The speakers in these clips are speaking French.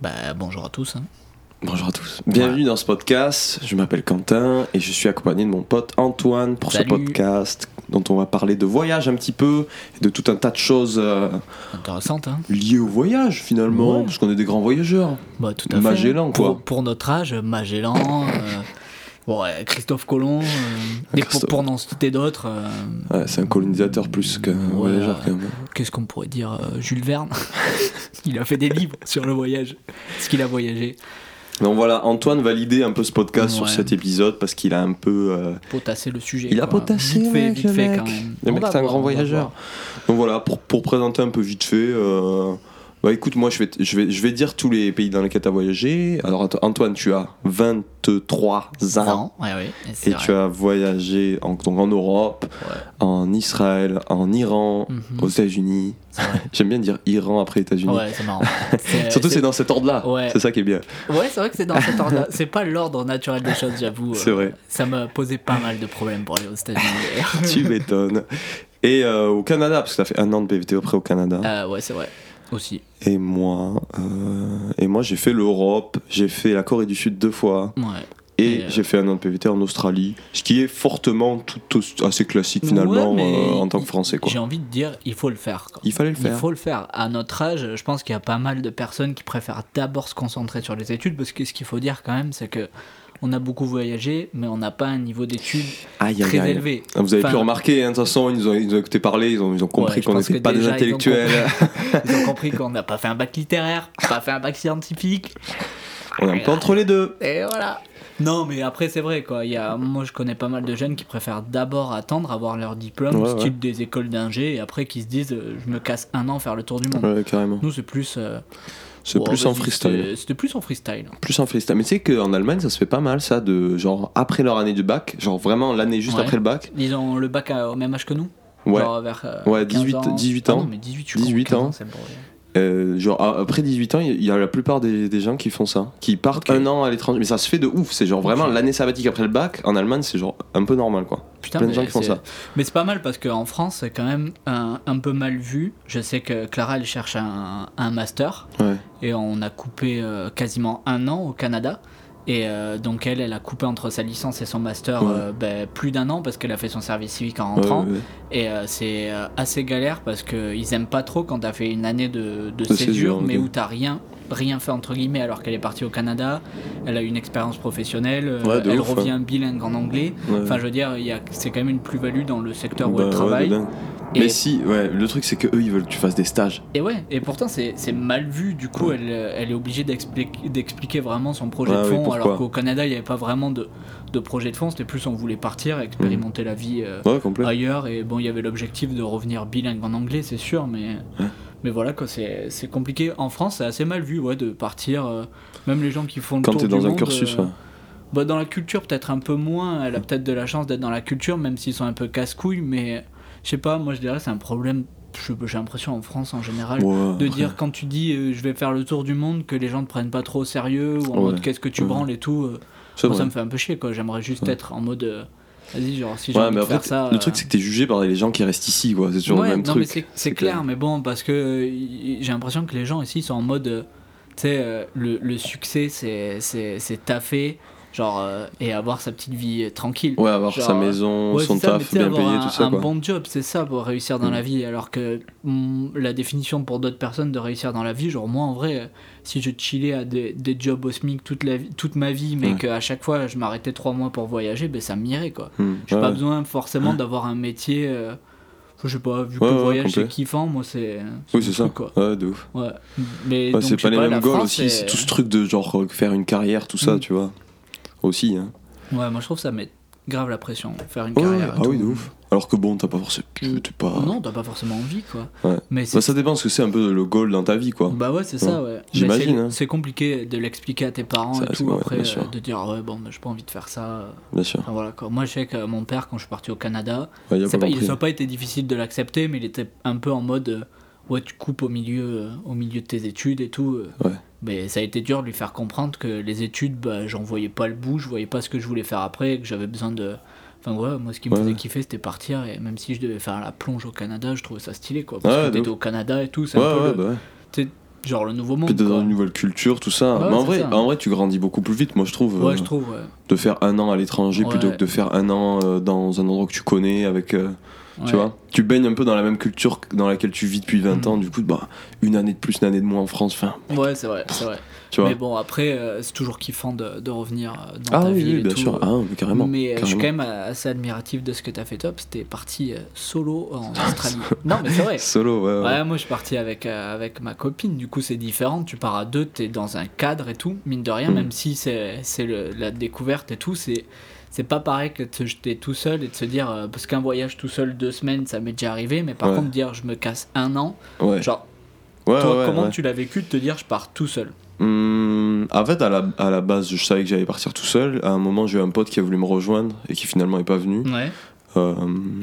Bah, bonjour à tous. hein. Bonjour à tous. Bienvenue dans ce podcast. Je m'appelle Quentin et je suis accompagné de mon pote Antoine pour Salut. ce podcast dont on va parler de voyage un petit peu et de tout un tas de choses euh, Intéressante, hein liées au voyage finalement, Ouais. parce qu'on est des grands voyageurs. Bah, tout à Magellan, fait. quoi. Pour, pour notre âge, Magellan, euh, bon, ouais, Christophe Colomb, euh, et pour, Christophe. pour n'en citer d'autres, euh, Ouais, c'est un colonisateur plus qu'un Ouais. voyageur quand même. qu'est-ce qu'on pourrait dire euh, Jules Verne? Il a fait des livres sur le voyage, ce qu'il a voyagé. Donc voilà, Antoine va l'idée un peu ce podcast sur cet épisode parce qu'il a un peu. euh, Potasser le sujet. Il a quoi. potassé, Vite fait, mec, vite le fait mec. quand même. Le mec, c'est un grand voyageur. Donc voilà, pour, pour présenter un peu vite fait, euh, bah écoute, moi je vais, je, vais, je vais dire tous les pays dans lesquels tu as voyagé. Alors Anto- Antoine, tu as 23 ans ouais, ouais, et vrai. tu as voyagé en, donc en Europe, Ouais. en Israël, en Iran, Mhm. aux États-Unis. J'aime bien dire Iran après États-Unis. Ouais, c'est marrant. Surtout c'est dans cet ordre-là. C'est ça qui est bien. Ouais, c'est vrai que c'est dans cet ordre-là. C'est pas l'ordre naturel des choses, j'avoue. C'est Euh, vrai. Ça m'a posé pas mal de problèmes pour aller aux États-Unis. tu m'étonnes. Et euh, au Canada, parce que ça fait un an de PVT après au Canada. Euh, ouais, c'est vrai. Aussi. Et moi, euh, et moi j'ai fait l'Europe, j'ai fait la Corée du Sud deux fois. Ouais. Et Et, euh, j'ai fait un an de PVT en Australie, ce qui est fortement tout assez classique finalement Ouais, euh, en tant que Français. J'ai envie de dire, il faut le faire. quoi. Il fallait le Il faire. faut le faire. À notre âge, je pense qu'il y a pas mal de personnes qui préfèrent d'abord se concentrer sur les études parce que ce qu'il faut dire quand même, c'est que on a beaucoup voyagé, mais on n'a pas un niveau d'études Aïe, très aïe. élevé. Ah, Vous avez pu remarquer, hein, de toute façon, ils nous ont, ils nous ont écouté parler, ils ont, ils ont compris Ouais, qu'on n'était pas des déjà, ils ont intellectuels. Ils ont compris qu'on n'a pas fait un bac littéraire, pas fait un bac scientifique. On est un peu entre les deux. Et voilà. Non, mais après, c'est vrai, quoi. Il y a, moi, je connais pas mal de jeunes qui préfèrent d'abord attendre, avoir leur diplôme, Ouais, style ouais. des écoles d'ingé, et après qui se disent, euh, je me casse un an faire le tour du monde. Ouais, carrément. Nous, c'est plus. euh, C'est plus en freestyle. c'était- plus en freestyle. Plus en freestyle. Mais tu sais qu'en Allemagne, ça se fait pas mal, ça, de genre après leur année du bac, genre vraiment l'année juste Ouais. après le bac. Ils ont le bac au même âge que nous Ouais. Genre vers. euh, Ouais, 15 18 ans. 18 Ah ans. non, mais 18, je 18 crois, 15 ans. Euh, genre après 18 ans, il y a la plupart des, des gens qui font ça, qui partent un an à l'étranger. Mais ça se fait de ouf. C'est genre vraiment l'année sabbatique après le bac. En Allemagne, c'est genre un peu normal quoi. Putain, Plein de mais gens qui font c'est- ça. Mais c'est pas mal parce qu'en France, c'est quand même un, un peu mal vu. Je sais que Clara, elle cherche un, un master. Ouais. Et on a coupé euh, quasiment un an au Canada. Et euh, donc elle, elle a coupé entre sa licence et son master Ouais. euh, ben, plus d'un an parce qu'elle a fait son service civique en rentrant. Ouais, ouais, ouais. Et euh, c'est assez galère parce qu'ils aiment pas trop quand t'as fait une année de, de De césure, césure, mais où t'as rien, rien fait entre guillemets alors qu'elle est partie au Canada. Elle a une expérience professionnelle, euh, Ouais, elle ouf, revient bilingue en anglais. Ouais. Enfin, je veux dire, c'est quand même une plus-value dans le secteur où Bah, elle travaille. Et- Mais si, ouais, le truc c'est que eux ils veulent que tu fasses des stages. Et ouais, et pourtant c'est mal vu, du coup elle, euh, elle est obligée d'expliquer vraiment son projet Ouais, de fond, alors qu'au Canada il n'y avait pas vraiment de, de projet de fond, c'était plus on voulait partir, expérimenter la vie euh, ailleurs, et bon il y avait l'objectif de revenir bilingue en anglais, c'est sûr, mais, mais voilà quoi, c'est compliqué. En France c'est assez mal vu ouais, de partir, euh, même les gens qui font le Quand tour du dans un monde, cursus, euh, ouais. bah, dans la culture peut-être un peu moins, elle a peut-être de la chance d'être dans la culture, même s'ils sont un peu casse-couilles, mais je sais pas, moi je dirais c'est un problème, j'ai l'impression en France en général, Ouais, de dire quand tu dis euh, je vais faire le tour du monde que les gens te prennent pas trop au sérieux ou en mode qu'est-ce que tu branles et tout moi, ça me fait un peu chier quoi. J'aimerais juste être en mode vas-y genre si j'ai Ouais, mais faire ça le euh, truc c'est que t'es jugé par les gens qui restent ici, quoi. C'est toujours ouais, le même non, mais truc. c'est- c'est clair mais bon parce que euh, j'ai l'impression que les gens ici sont en mode euh, tu sais euh, le, le succès c'est c'est c'est taffer genre euh, et avoir sa petite vie euh, tranquille Ouais, avoir Genre, sa maison, Ouais, son c'est ça, taf bien payé, un, tout ça, un quoi. bon job, c'est ça pour réussir dans Mm. la vie. Alors que mm, la définition pour d'autres personnes de réussir dans la vie, genre moi en vrai, euh, si je chillais à des, des jobs au SMIC toute, la toute ma vie, mais Ouais. qu'à chaque fois je m'arrêtais trois mois pour voyager, ben ça m'irait quoi. Hmm, J'ai ouais, pas besoin forcément d'avoir un métier. euh, je sais pas, vu que le ouais, voyage c'est kiffant, moi c'est. Oui, c'est ça. truc, quoi. Ouais, de ouf. Ouais. Mais c'est pas les mêmes goals aussi, c'est tout ce truc de genre euh, faire une carrière, tout ça, Mm. tu vois. Aussi, hein. Ouais, moi je trouve ça met grave la pression, faire une Ouais, carrière. ah oui, de ouf. Alors que bon, t'as pas forcément. Mm. Pas. Non, t'as pas forcément envie quoi. Ouais. Mais Bah, ça dépend ce que c'est un peu le goal dans ta vie, quoi. Bah ouais, c'est ça, ouais. J'imagine, c'est- hein. C'est compliqué de l'expliquer à tes parents Ça, et tout, après, euh, de dire, ouais, bon, j'ai pas envie de faire ça. Bien sûr. Enfin, voilà, quoi. Moi, je sais que mon père, quand je suis parti au Canada, Ouais, c'est pas pas, ça n'a pas été difficile de l'accepter, mais il était un peu en mode, euh, ouais, tu coupes au milieu, euh, au milieu de tes études et tout. euh. Ouais. Mais ça a été dur de lui faire comprendre que les études, bah, j'en voyais pas le bout, je voyais pas ce que je voulais faire après, et que j'avais besoin de. Enfin, ouais, moi, ce qui me Ouais. faisait kiffer, c'était partir, et même si je devais faire la plonge au Canada, je trouvais ça stylé, quoi. Parce Ouais, que t'étais au Canada et tout, c'est Ouais, un peu ouais, le- bah genre le nouveau monde. Puis dans une nouvelle culture, tout ça. Ouais, mais en vrai, ça. en vrai, tu grandis beaucoup plus vite, moi je trouve. Ouais, euh, je trouve, ouais. de faire un an à l'étranger plutôt que de faire un an euh, dans un endroit que tu connais avec euh, tu vois tu baignes un peu dans la même culture dans laquelle tu vis depuis 20 Mm. ans du coup bah une année de plus une année de moins en France enfin Ouais, c'est vrai, c'est vrai. tu vois Mais bon, après, euh, c'est toujours kiffant de, de revenir euh, dans ah ta oui, ville oui et bien tout, sûr euh. ah mais carrément mais je suis quand même assez admiratif de ce que t'as fait top. C'était parti solo en Australie. non, mais c'est vrai. solo ouais, ouais. Ouais, moi je suis parti avec, euh, avec ma copine, du coup c'est différent. Tu pars à deux, t'es dans un cadre et tout, mine de rien, Mm. même si c'est la découverte et tout, c'est. C'est pas pareil que de se jeter tout seul et de se dire, euh, parce qu'un voyage tout seul deux semaines, ça m'est déjà arrivé, mais par Ouais. contre, dire je me casse un an, ouais. genre, Ouais, toi, comment tu l'as vécu de te dire je pars tout seul? Hum, en fait à la, à la base je savais que j'allais partir tout seul à un moment j'ai eu un pote qui a voulu me rejoindre et qui finalement est pas venu Ouais. Euh,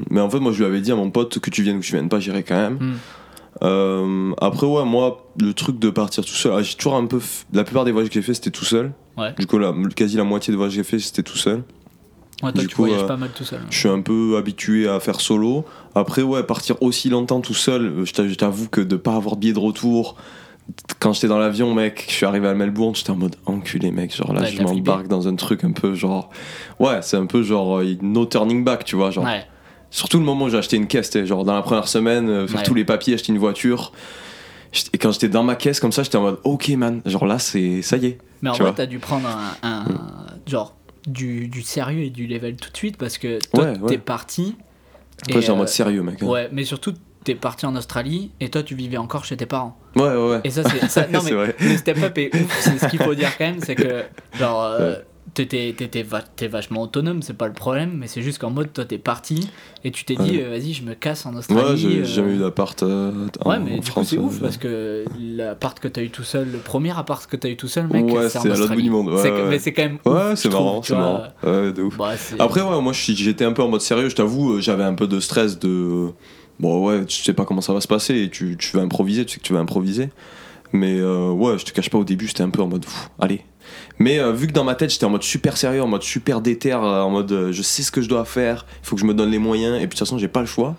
mais en fait moi je lui avais dit à mon pote que tu viennes ou que tu viennes pas j'irai quand même Mm. Euh, après, ouais, moi, le truc de partir tout seul, ah, j'ai toujours un peu. f- La plupart des voyages que j'ai fait, c'était tout seul. Ouais. Du coup, là, quasi la moitié des voyages que j'ai fait, c'était tout seul. Ouais, toi Du tu coup, voyages euh, pas mal tout seul. Je suis un peu habitué à faire solo. Après, ouais, partir aussi longtemps tout seul, euh, je t'a- je t'avoue que de pas avoir de billet de retour. Quand j'étais dans l'avion, mec, je suis arrivé à Melbourne, j'étais en mode enculé, mec. Genre là, Ouais, je m'embarque dans un truc un peu genre. Ouais, c'est un peu genre euh, no turning back, tu vois. Genre, Ouais. Surtout le moment où j'ai acheté une caisse, genre dans la première semaine, faire Ouais. tous les papiers, acheter une voiture. Et quand j'étais dans ma caisse comme ça, j'étais en mode ok man, genre là c'est ça y est. Mais en Tu vrai. Mm. t'as dû prendre un, un- genre du, du sérieux et du level tout de suite parce que toi, Ouais, ouais. t'es parti. Et, j'étais en euh, mode sérieux mec. hein. Ouais, mais surtout, t'es parti en Australie et toi, tu vivais encore chez tes parents. Ouais ouais ouais. Et ça, c'est. non, mais le step up est ouf. C'est ce qu'il faut dire quand même, c'est que, genre, euh, t'étais, t'étais t'es vachement autonome, c'est pas le problème, mais c'est juste qu'en mode, toi, t'es parti et tu t'es dit, Ouais. euh, vas-y, je me casse en Ouais, Australie. j'ai euh, j'ai jamais eu d'appart euh, Ouais, mais en du coup, France. c'est ouf euh, parce que l'appart que t'as eu tout seul, le premier appart que t'as eu tout seul, mec, Ouais, c'est c'est à l'autre bout du monde, ouais, C'est ouais. Mais c'est quand même. Ouais, ouf, c'est trouve, marrant, tu c'est marrant. Ouais, de ouf. Bah, Après, ouais, moi j'étais un peu en mode sérieux, je t'avoue, j'avais un peu de stress de. Bon, ouais, tu sais pas comment ça va se passer et tu, tu vas improviser, tu sais que tu vas improviser. Mais ouais, je te cache pas, au début, j'étais un peu en mode, pff, allez. Mais euh, vu que dans ma tête, j'étais en mode super sérieux, en mode super déter, euh, en mode euh, je sais ce que je dois faire, il faut que je me donne les moyens, et puis de toute façon, j'ai pas le choix.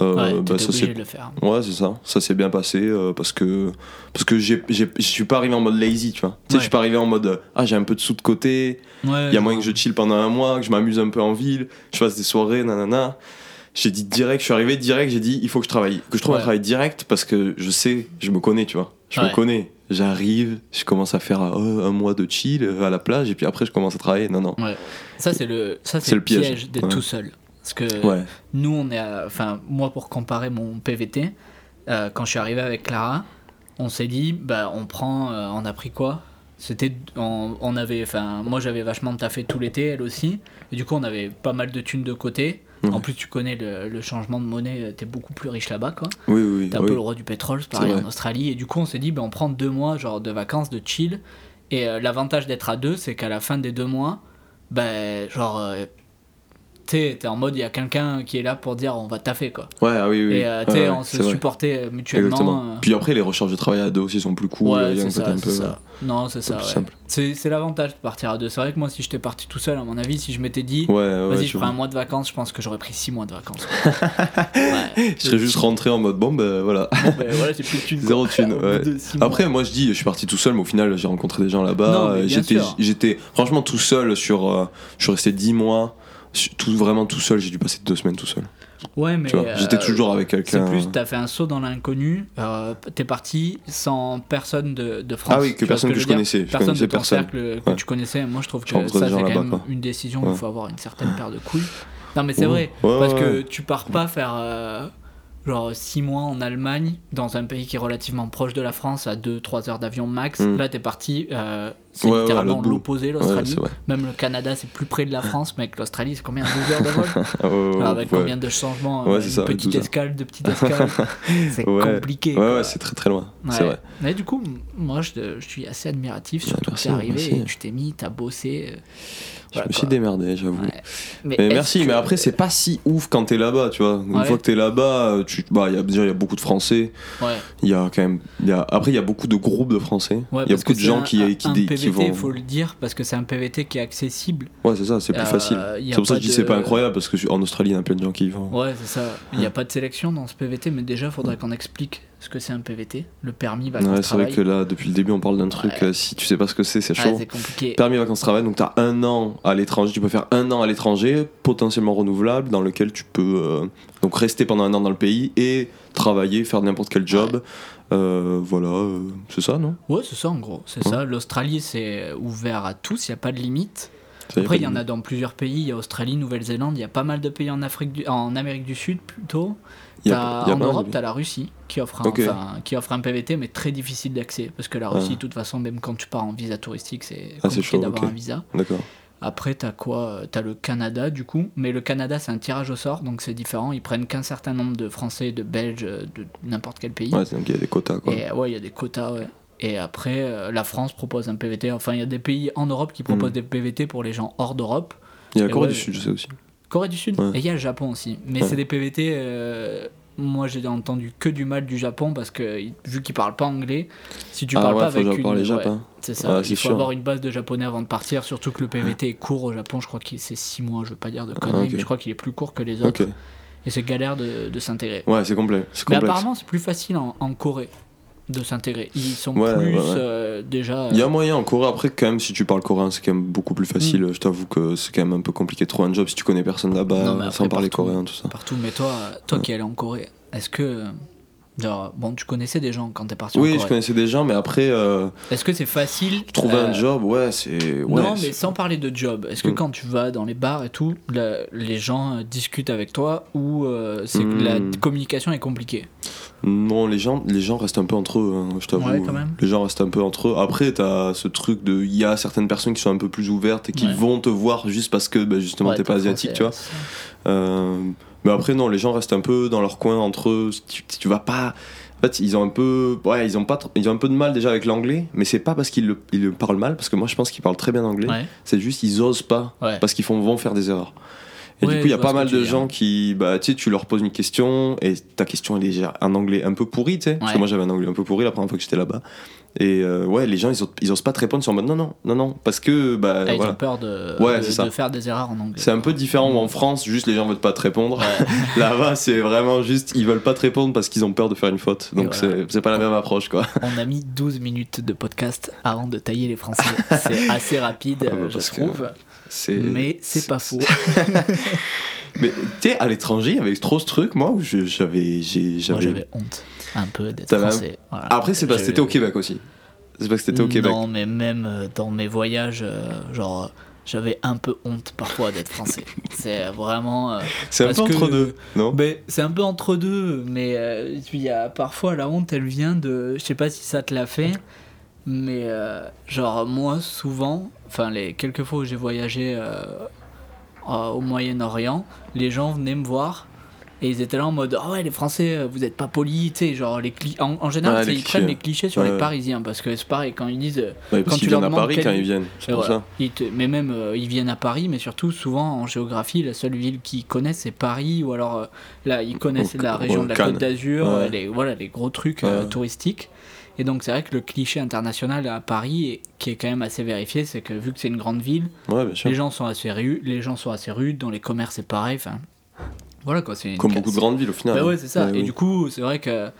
Euh, Ouais, bah, ça obligé de le faire. Ouais, c'est ça. Ça s'est bien passé euh, parce que parce que j'ai je suis pas arrivé en mode lazy, tu vois. Tu sais, Ouais. je suis pas arrivé en mode euh, ah j'ai un peu de sous de côté, Ouais, il y a moyen que je chill pendant un mois, que je m'amuse un peu en ville, je fasse des soirées, nanana. J'ai dit direct, je suis arrivé direct, j'ai dit il faut que je travaille, que je trouve un travail direct parce que je sais, je me connais, tu vois. Je me connais. J'arrive, je commence à faire euh, un mois de chill à la plage et puis après je commence à travailler. Non non. Ouais. Ça, c'est le, ça, c'est le piège. piège, d'être Ouais. tout seul. Parce que Ouais. nous, on est. Enfin, moi, pour comparer mon PVT, euh, quand je suis arrivé avec Clara, on s'est dit, bah, on prend. euh, on a pris quoi? C'était. On, on avait. Enfin, moi, j'avais vachement taffé tout l'été, elle aussi. Et du coup, on avait pas mal de thunes de côté. En plus, tu connais le, le changement de monnaie, euh, t'es beaucoup plus riche là-bas, quoi. Oui oui. oui, T'es un oui. peu le roi du pétrole, c'est pareil en. Australie. Et du coup, on s'est dit, ben, on prend deux mois genre de vacances, de chill. Et euh, l'avantage d'être à deux, c'est qu'à la fin des deux mois, ben, genre, euh, t'es en mode, il y a quelqu'un qui est là pour dire, on va taffer, quoi. Ouais, ah oui oui. Et euh, Ouais, on se vrai. supportait euh, mutuellement. Euh, Puis après les recherches de travail à deux aussi sont plus cool, ouais, un c'est ça, un peu ça. Non, c'est ça, ouais. C'est l'avantage de partir à deux. C'est vrai que moi, si j'étais parti tout seul, à mon avis, si je m'étais dit, vas-y, je prends un mois de vacances, je pense que j'aurais pris six mois de vacances. Je serais juste rentré en mode bon ben voilà. Bon, ben, voilà, j'ai plus de thunes, quoi. Zéro thune. Après, moi je dis, je suis parti tout seul, mais au final, j'ai rencontré des gens là-bas. Euh, J'étais, franchement tout seul sur. euh, je suis resté 10 mois. Tout, vraiment tout seul, j'ai dû passer deux semaines tout seul. Ouais, mais. Vois, j'étais euh, toujours avec C'est quelqu'un. plus, t'as fait un saut dans l'inconnu, euh, t'es parti sans personne de, de France. Ah oui, que personne que je connaissais. Je Personne de ton personne. cercle que Ouais. tu connaissais. Moi, je trouve que Je ça, c'est quand même une décision où il Ouais. faut avoir une certaine paire de couilles. Non, mais c'est Ouais. vrai, Ouais, parce ouais, que ouais. tu pars pas faire euh, genre 6 mois en Allemagne, dans un pays qui est relativement proche de la France, à 2-3 heures d'avion max. Mm. Là, t'es parti, euh, c'est Ouais, ouais, littéralement bout. l'opposé, Ouais, l'Australie. Même le Canada, c'est plus près de la France, mec. L'Australie, c'est combien 12 heures de vol Ah, ouais, ouais, avec ouais. combien de changements Ouais, euh, Une ça, petite 12 heures. escale, de petites escales. c'est Ouais. compliqué. Ouais, ouais, c'est très très loin. C'est Ouais. vrai. Mais du coup, moi, je, je suis assez admiratif, que merci, t'es arrivé merci. et tu t'es mis, t'as bossé. euh, Je me suis quoi. démerdé, j'avoue. Ouais. Mais, Mais merci, que- mais après c'est pas si ouf quand t'es là-bas, tu vois. Une Ouais. fois que t'es là-bas, euh, tu, bah, il y a déjà il y a beaucoup de Français. Ouais. Il y a quand même, il y a, après il y a beaucoup de groupes de Français. Ouais, il y a beaucoup de gens qui, PVT, vont. faut le dire, parce que c'est un PVT qui est accessible. Ouais, c'est ça, c'est plus Euh, facile. C'est pour ça que je dis c'est pas incroyable parce que en Australie il y a plein de gens qui y vont. Ouais, c'est ça. Il n'y a pas de sélection dans ce PVT, mais déjà, faudrait qu'on explique ce que c'est un PVT, le permis Ouais, vacances c'est vrai travail. que là, depuis le début, on parle d'un truc. Ouais. euh, si tu sais pas ce que c'est, c'est Ouais, chaud. c'est compliqué. Permis vacances travail, donc tu as un an à l'étranger, tu peux faire un an à l'étranger, potentiellement renouvelable, dans lequel tu peux euh, donc rester pendant un an dans le pays et travailler, faire n'importe quel job. Euh, voilà, euh, c'est ça, non? Ouais, c'est ça en gros. C'est Ouais. ça. L'Australie, c'est ouvert à tous, il n'y a pas de limite. Ça Après, il y en a dans plusieurs pays. Il y a Australie, Nouvelle-Zélande, il y a pas mal de pays en, Afrique du... en Amérique du Sud plutôt. il y a- T'as- il y a en Europe, tu as la Russie qui offre, un, enfin, qui offre un PVT, mais très difficile d'accès. Parce que la Russie, Ah. de toute façon, même quand tu pars en visa touristique, c'est Ah, compliqué d'avoir un visa. D'accord. Après, t'as quoi T'as le Canada, du coup. Mais le Canada, c'est un tirage au sort, donc c'est différent. Ils prennent qu'un certain nombre de Français, de Belges, de n'importe quel pays. Ouais, c'est- donc il y a des quotas, quoi. Et euh, ouais, il y a des quotas, ouais. Et après, euh, la France propose un PVT. Enfin, il y a des pays en Europe qui proposent Mm. des PVT pour les gens hors d'Europe. Il y a la Corée ouais. du Sud, je sais aussi. Corée du Sud. Ouais. Et il y a le Japon aussi. Mais Ouais. c'est des PVT. euh, moi, j'ai entendu que du mal du Japon parce que vu qu'ils parlent pas anglais, si tu ah parles ouais, pas faut avec une. ouais, c'est ça. Ouais, il faut avoir une base de japonais avant de partir. Surtout que le PVT est court au Japon. Je crois que c'est 6 mois. Je veux pas dire de conneries, Ah, ok. mais je crois qu'il est plus court que les autres. Et c'est galère de, de s'intégrer. Ouais, c'est complet. Mais apparemment, c'est plus facile en, en Corée de s'intégrer. Ils sont Ouais, plus ouais, ouais. euh, déjà. Il y a moyen en Corée, après, quand même, si tu parles coréen, c'est quand même beaucoup plus facile. Mm. Je t'avoue que c'est quand même un peu compliqué de trouver un job si tu connais personne là-bas, sans parler partout. coréen, tout ça. partout. Mais toi, toi qui es allé en Corée, est-ce que. Genre, bon, tu connaissais des gens quand t'es parti en Oui, je connaissais des gens, mais après, euh, Est-ce que c'est facile trouver euh, un job, ouais, c'est. Ouais, non, mais sans parler de job, est-ce que Mm. quand tu vas dans les bars et tout, la- les gens euh, discutent avec toi ou euh, c'est que Mm. la communication est compliquée? Non, les gens, les gens restent un peu entre eux, hein, je t'avoue. Ouais, quand même. Les gens restent un peu entre eux. Après, t'as ce truc de. Il y a certaines personnes qui sont un peu plus ouvertes et qui Ouais. vont te voir juste parce que bah, justement t'es pas asiatique, tu vois. Mais après, non, les gens restent un peu dans leur coin entre eux. Tu, tu vas pas. En fait, ils ont un peu. Ouais, ils ont, pas, ils ont un peu de mal déjà avec l'anglais, mais c'est pas parce qu'ils le, ils le parlent mal, parce que moi je pense qu'ils parlent très bien anglais. Ouais. C'est juste ils osent pas, Ouais. parce qu'ils font, vont faire des erreurs. Et Ouais, du coup, il y a pas mal de dire. gens qui. Bah, tu sais, tu leur poses une question, et ta question est déjà en anglais un peu pourri, tu sais. Parce que moi j'avais un anglais un peu pourri la première fois que j'étais là-bas. Et euh, ouais, les gens ils osent, ils osent pas te répondre, en mode non, non, non, non, parce que. Bah, Ah, ils voilà. ont peur de, Ouais, de- c'est ça. de faire des erreurs en anglais. C'est un peu différent en France, juste les gens veulent pas te répondre. Là-bas, c'est vraiment juste, ils veulent pas te répondre parce qu'ils ont peur de faire une faute. Donc voilà. c'est pas la même approche, quoi. On a mis 12 minutes de podcast avant de tailler les Français. C'est assez rapide, Ah, bah, je que trouve. Mais c'est pas faux. Mais tu sais, à l'étranger, il y avait trop ce truc, moi, où j'avais. j'avais- honte un peu d'être français. Voilà. Après, c'est parce que t'étais au Québec aussi. C'est parce que t'étais au Québec. Non, mais même euh, dans mes voyages, euh, genre, j'avais un peu honte parfois d'être français. c'est vraiment. euh, C'est un peu que- entre deux, non? Ben, c'est un peu entre deux, mais euh, y a parfois la honte, elle vient de. Je sais pas si ça te l'a fait, mais euh, genre, moi, souvent, enfin, les quelques fois où j'ai voyagé euh, au Moyen-Orient, les gens venaient me voir. Et ils étaient là en mode Ah ouais les Français euh, vous êtes pas polis tu sais genre les cli- en, en général les ils prennent clichés. les clichés sur Ouais, les. Parisiens parce que c'est pareil quand ils disent euh, Ouais, quand tu leur viennent à Paris quand ils viennent. C'est pour voilà. ça. Ils te- mais même euh, ils viennent à Paris, mais surtout souvent en géographie, la seule ville qu'ils connaissent c'est Paris, ou alors euh, là ils connaissent la région de la Cannes. Côte d'Azur, Ouais. les, voilà les gros trucs euh, touristiques. Et donc c'est vrai que le cliché international à Paris, qui est quand même assez vérifié, c'est que vu que c'est une grande ville, Ouais, les gens sont assez rudes, les gens sont assez rudes, dans les commerces c'est pareil, enfin voilà quoi, c'est une Comme beaucoup de grandes villes au final. bah ouais, c'est ça. Ouais, et oui. du coup, c'est vrai que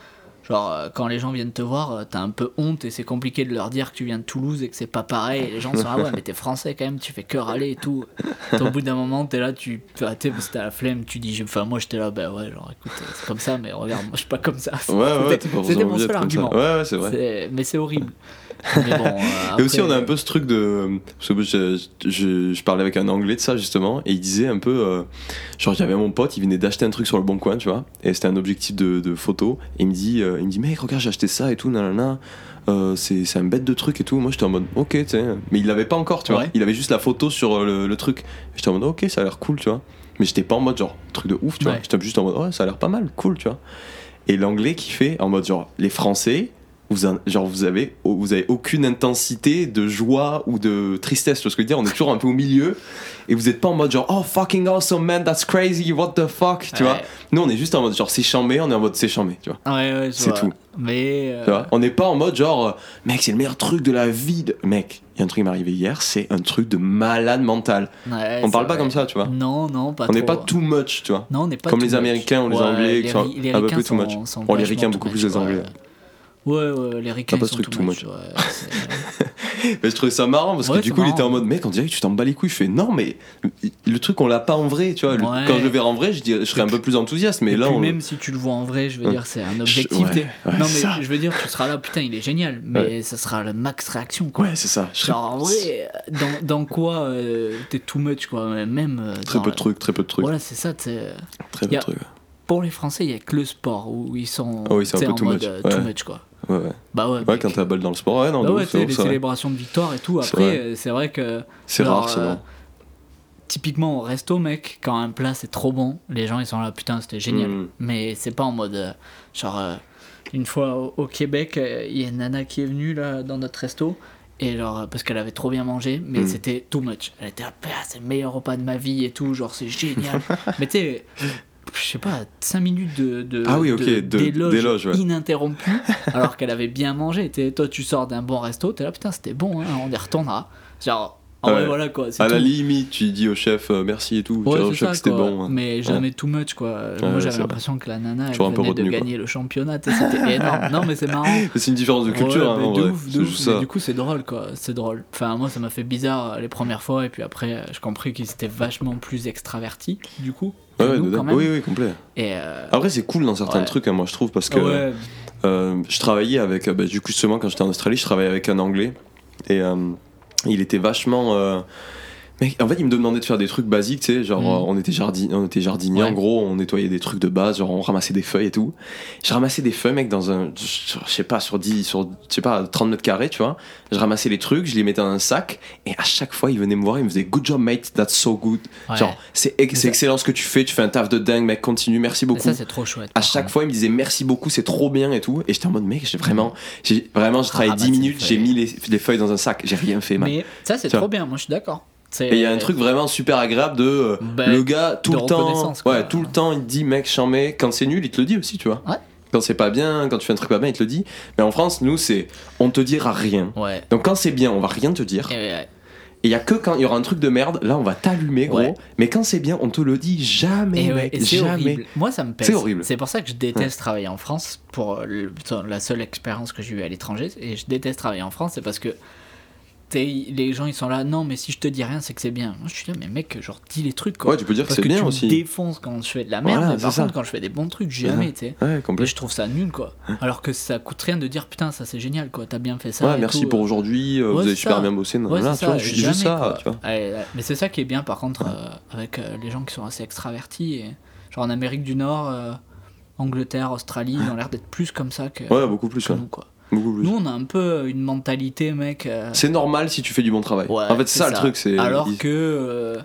genre euh, quand les gens viennent te voir, euh, t'as un peu honte et c'est compliqué de leur dire que tu viens de Toulouse et que c'est pas pareil. Et les gens sont ah ouais, mais t'es français quand même, tu fais que râler et tout. Au bout d'un moment, t'es là, tu enfin, t'es parce que t'as la flemme, tu dis, enfin moi j'étais là, bah ouais, genre écoute, euh, c'est comme ça, mais regarde, moi je suis pas comme ça. Ouais, ouais, C'était- mon seul argument. Ouais, ouais, c'est vrai. Mais c'est horrible. Mais bon, euh, Et aussi, on a un peu ce truc de. Parce que je, je, je parlais avec un anglais de ça, justement, et il disait un peu. euh, genre, j'avais mon pote, il venait d'acheter un truc sur le bon coin, tu vois, et c'était un objectif de, de photo, et il me dit, euh, il me dit mec, regarde, j'ai acheté ça et tout, nanana. Euh, c'est c'est un bête de truc et tout. Moi j'étais en mode ok, tu sais. Mais il l'avait pas encore, tu vois. Ouais. Il avait juste la photo sur euh, le, le truc. J'étais en mode ok, ça a l'air cool, tu vois. Mais j'étais pas en mode genre truc de ouf, tu vois. J'étais juste en mode ouais, ça a l'air pas mal, cool, tu vois. Et l'anglais qui fait en mode genre les Français, vous en- genre vous avez vous avez aucune intensité de joie ou de tristesse tu vois ce que je veux dire? On est toujours un peu au milieu et vous êtes pas en mode genre oh fucking awesome man that's crazy what the fuck tu Ouais. vois nous on est juste en mode genre c'est chambé on est en mode c'est chambé tu vois? Ouais, ouais, je C'est tout. Mais. euh, Tu vois? On n'est pas en mode genre euh, mec c'est le meilleur truc de la vie de... mec il y a un truc qui m'est arrivé hier c'est un truc de malade mental on parle pas comme ça tu vois? Non, non, pas on n'est pas too much tu vois? Non, on n'est pas comme too les. Américains ou les Anglais qui les sont Ri- les un peu plus too much. sont- sont Bon, les Ricains beaucoup plus les Anglais. Ouais. Ouais, les Ricains pas ils ce sont truc too too much. much. ouais, c'est- Mais je trouvais ça marrant parce que du coup il était en mode mec on dirait que tu t'en bats les couilles je fais non mais le truc on l'a pas en vrai tu vois Le- quand je le verrai en vrai je, dirais, je serais un peu plus enthousiaste mais Et là puis on... même si tu le vois en vrai, je veux dire, c'est un Je- objectif. non, mais ça. je veux dire, tu seras là, putain, il est génial, mais ça sera le max réaction, quoi. ouais c'est ça je Genre, en vrai, dans, dans quoi euh, t'es too much, quoi. Même. euh, très peu la- de trucs très peu de trucs Voilà, c'est ça, t'sais. très peu de trucs Pour les Français, il y a que le sport où ils sont Ah oui, un peu en too mode much, euh, ouais. too much, quoi. Ouais ouais, Bah ouais. ouais quand t'as balle dans le sport ouais non Bah ouais, ouf, les célébrations de victoire et tout. Après, euh, c'est vrai que. c'est rare c'est euh, Typiquement au resto, mec, quand un plat c'est trop bon, les gens ils sont là, putain, c'était génial. Mm. Mais c'est pas en mode. euh, genre, euh, une fois au, au Québec, il y a une nana qui est venue là dans notre resto. Et genre, parce qu'elle avait trop bien mangé, mais Mm. c'était too much. Elle était là, Putain, c'est le meilleur repas de ma vie et tout, genre c'est génial. mais tu sais, je sais pas, 5 minutes de, de, Ah oui, ok, de- d'éloge d'éloge, ouais. ininterrompu, alors qu'elle avait bien mangé. T'es- toi, tu sors d'un bon resto, t'es là, putain, c'était bon, hein, on y retournera. Genre, vrai, Ouais. voilà quoi. à la limite tu dis au chef euh, merci et tout Ouais, chef c'était bon hein. Mais jamais too much, quoi. Moi, ouais, j'avais l'impression que la nana, elle venait de quoi. gagner le championnat. C'était énorme. Non, mais c'est marrant. c'est une différence de culture Ouais, hein, de ouf, ouf. Mais du coup, c'est drôle, quoi. C'est drôle. Enfin, moi, ça m'a fait bizarre euh, les premières fois. Et puis après, euh, j'ai compris qu'ils étaient vachement plus extravertis, du coup. que ouais, ouais, nous, dedans. quand même. oui oui complet Et euh, après c'est cool dans certains trucs hein, moi je trouve parce que Euh, je travaillais avec, bah, du coup, justement, quand j'étais en Australie, je travaillais avec un Anglais. Et il était vachement. Mec, en fait, il me demandait de faire des trucs basiques, tu sais, genre Mm. euh, on était, jardin, on était jardinier, Ouais. en gros, on nettoyait des trucs de base, genre on ramassait des feuilles et tout. Je ramassais des feuilles, mec, dans un, je sais pas, sur 10, sur, je sais pas, 30 mètres carrés, tu vois. Je ramassais les trucs, je les mettais dans un sac, et à chaque fois, il venait me voir, il me faisait Good job, mate, that's so good. ouais. Genre, c'est ex- excellent ce que tu fais, tu fais un taf de dingue, mec, continue, merci beaucoup ça, c'est trop chouette. à chaque fois il me disait merci beaucoup c'est trop bien et tout et j'étais en mode mec j'ai vraiment j'ai vraiment j'ai travaillé Ah, 10 bah, c'est minutes j'ai mis les, les feuilles dans un sac j'ai rien fait man. Mais ça, c'est trop bien. Moi, je suis d'accord. Et il y a un truc vraiment super agréable de euh, Bah, le gars tout le temps quoi. ouais tout le temps il te dit mec mets quand c'est nul il te le dit aussi tu vois Ouais. quand c'est pas bien quand tu fais un truc pas bien il te le dit mais en France nous c'est on te dira rien Ouais. donc quand c'est bien on va rien te dire Et il y a que quand il y aura un truc de merde là on va t'allumer gros Ouais. mais quand c'est bien on te le dit jamais Et, ouais, mec et c'est jamais horrible. Moi, ça me pèse. C'est horrible. C'est pour ça que je déteste travailler en France. Pour euh, le- la seule expérience que j'ai eue à l'étranger, et je déteste travailler en France, c'est parce que les gens ils sont là. Non, mais si je te dis rien, c'est que c'est bien. Moi, je suis là, mais mec, genre dis les trucs quoi. ouais tu peux dire que c'est bien tu aussi me défonces quand je fais de la merde, Voilà, mais par ça. contre, quand je fais des bons trucs, jamais, tu sais. ouais Et complet je trouve ça nul quoi. Alors que ça coûte rien de dire putain, ça c'est génial quoi, t'as bien fait ça. Ouais, et merci tout. pour aujourd'hui, euh, vous avez super ça. bien bossé. non, c'est tu vois, je dis juste ça, tu vois. Mais c'est ça qui est bien par contre euh, avec euh, les gens qui sont assez extravertis. Genre en Amérique du Nord, Angleterre, Australie, ils ont l'air d'être plus comme ça que, Ouais, beaucoup plus, que nous quoi. Beaucoup plus. Nous on a un peu une mentalité mec. euh, C'est normal si tu fais du bon travail. ouais, en fait, c'est ça, le truc, c'est. Alors il- que euh,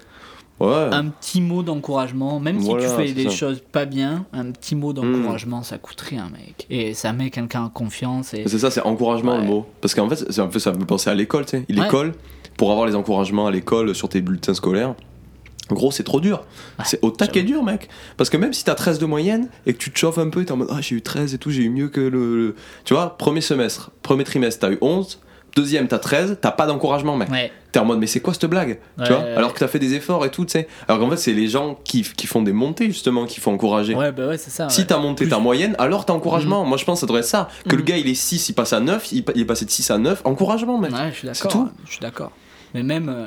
Ouais. un petit mot d'encouragement, même si Voilà, tu fais des ça. choses pas bien, un petit mot d'encouragement ça coûte rien mec. Et ça met quelqu'un en confiance et C'est ça, c'est encouragement Ouais. le mot. Parce qu'en fait, c'est un peu, ça me fait penser à l'école, tu sais. Ouais. L'école, pour avoir les encouragements à l'école sur tes bulletins scolaires, en gros, c'est trop dur. Ouais, c'est au taquet dur, mec. Parce que même si t'as 13 de moyenne et que tu te chauffes un peu, t'es en mode, ah, j'ai eu 13 et tout, j'ai eu mieux que le, le- Tu vois, premier semestre, premier trimestre, t'as eu 11. Deuxième, t'as 13, t'as pas d'encouragement, mec. Ouais. T'es en mode, mais c'est quoi cette blague? Ouais, Tu vois? ouais. Alors que t'as fait des efforts et tout, tu sais. Alors qu'en fait, c'est les gens qui, qui font des montées, justement, qu'il faut encourager. Ouais, bah ouais, c'est ça. Si t'as monté Plus- ta moyenne, alors t'as encouragement. Moi je pense que ça devrait être ça. Que le Mhm. gars il est 6, il passe à 9, il, est passé de 6 à 9, encouragement mec. Ouais, je suis C'est d'accord. tout. ouais, Je suis d'accord. Mais même, euh,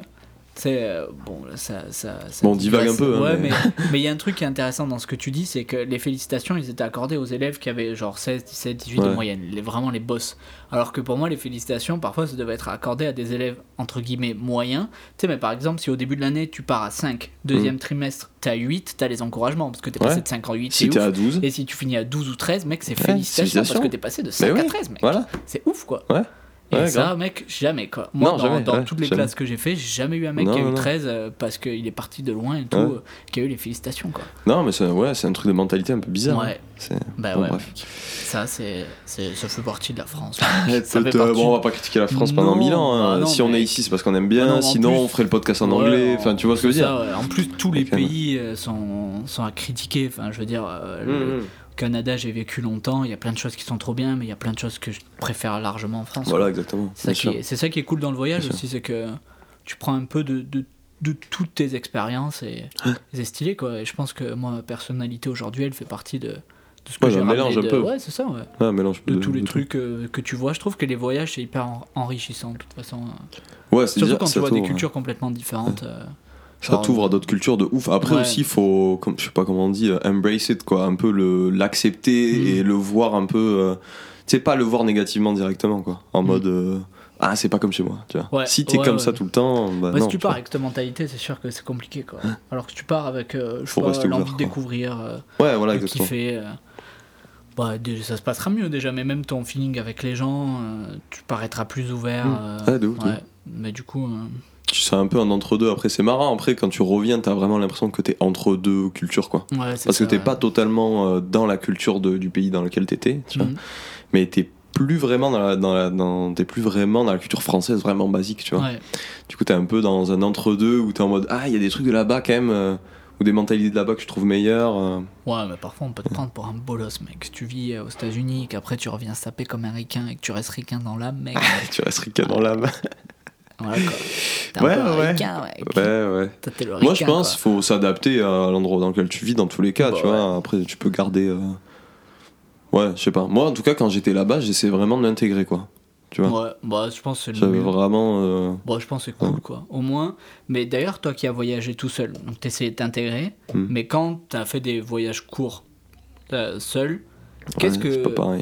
sais, euh, bon, ça, ça, ça Bon, on divague un peu, hein, ouais, mais- il y a un truc qui est intéressant dans ce que tu dis, c'est que les félicitations, ils étaient accordées aux élèves qui avaient genre 16, 17, 18 de Ouais. moyenne, les, vraiment les boss. Alors que pour moi, les félicitations, parfois, ça devait être accordé à des élèves entre guillemets moyens. Tu sais, mais par exemple, si au début de l'année, tu pars à 5, deuxième trimestre, t'es à 8, t'as les encouragements parce que t'es. Ouais. passé de 5 en 8, Si c'est t'es à 12, Et si tu finis à 12 ou 13, mec, c'est félicitations parce que t'es passé de 5 Mais à oui, 13, mec. voilà. C'est ouf, quoi. Ouais. Et Ouais, ça, grave. mec, jamais quoi. Moi, Non, dans, jamais, dans ouais, toutes les jamais. classes que j'ai fait, j'ai jamais eu un mec Non, qui a non, eu non. 13 euh, parce qu'il est parti de loin et tout, Ouais. euh, qui a eu les félicitations quoi. Non, mais c'est ouais, un truc de mentalité un peu bizarre. Ouais. hein. Bah Bon, ouais, bref. Ça, c'est, ça fait partie de la France. Ça fait euh, partie- bon, on va pas critiquer la France pendant Non, 1000 ans. hein. si on mais- est ici, c'est parce qu'on aime bien. Ah non, en Sinon, plus- on ferait le podcast en anglais. en- Enfin, tu vois ce que je veux dire. En plus, tous les pays euh, sont, sont à critiquer. Enfin, je veux dire, Canada, j'ai vécu longtemps. Il y a plein de choses qui sont trop bien, mais il y a plein de choses que je préfère largement en France. Voilà, exactement. C'est ça, qui est, c'est ça qui est cool dans le voyage Bien aussi, c'est que tu prends un peu de, de, de toutes tes expériences et c'est stylé quoi. Et je pense que moi, ma personnalité aujourd'hui, elle fait partie de, de ce que Ouais, j'ai un mélange un de- peu. Ouais, c'est ça, ouais. Ouais, un mélange De, tous les trucs euh, que tu vois. Je trouve que les voyages, c'est hyper en- enrichissant de toute façon. Ouais, c'est Surtout quand tu vois des t'ouvre- cultures complètement différentes. euh, Ça t'ouvre à d'autres cultures de ouf. Après Ouais. aussi, il faut, comme, je sais pas comment on dit, euh, embrace it, quoi. Un peu le, l'accepter Mm. et le voir un peu. euh, tu sais, pas le voir négativement directement, quoi. En Mm. mode. euh, ah, c'est pas comme chez moi, tu vois. Ouais, si t'es ouais, comme ouais. ça tout le temps, bah Ouais, non. si tu tu pars avec cette mentalité, c'est sûr que c'est compliqué quoi. Alors que tu pars avec euh, je Faut pas, l'envie ouvert, de découvrir, euh, Ouais, voilà, de exactement. kiffer, euh, bah, déjà, ça se passera mieux déjà, mais même ton feeling avec les gens, euh, tu paraîtras plus ouvert. Mm. euh, Ouais, de ouf, de ouais. ouf. Mais du coup, Tu sais un peu un entre-deux. Après, c'est marrant. Après, quand tu reviens, t'as vraiment l'impression que t'es entre deux cultures, quoi. ouais, c'est Parce que t'es ouais. pas totalement euh, dans la culture de- du pays dans lequel t'étais, tu vois. Mhm. Mais t'es plus vraiment dans la, dans la, dans, t'es plus vraiment dans la culture française vraiment basique, tu vois. Ouais. Du coup, t'es un peu dans un entre-deux où t'es en mode Ah, il y a des trucs de là-bas quand même, euh, ou des mentalités de là-bas que je trouve meilleures. euh. Ouais, mais parfois on peut te prendre pour un bolos, mec. Si tu vis aux États-Unis, qu'après tu reviens saper comme un ricain et que tu restes ricain dans l'âme, mec. tu restes ricain dans l'âme. voilà quoi. T'es Ouais, un peu un ouais. ricain, ouais. ouais, ouais. Toi, t'es le Moi, je pense quoi. faut s'adapter à l'endroit dans lequel tu vis dans tous les cas, Bah tu vois. Après, tu peux garder. euh, Ouais, je sais pas. Moi, en tout cas, quand j'étais là-bas, j'essayais vraiment de l'intégrer, quoi. Tu vois. Ouais, bah je pense que c'est le J'avais mieux. vraiment. euh, Bon, je pense que c'est cool, quoi. Au moins. Mais d'ailleurs, toi qui as voyagé tout seul, donc t'essayais de t'intégrer, Hmm. mais quand t'as fait des voyages courts euh, seul, qu'est-ce ouais,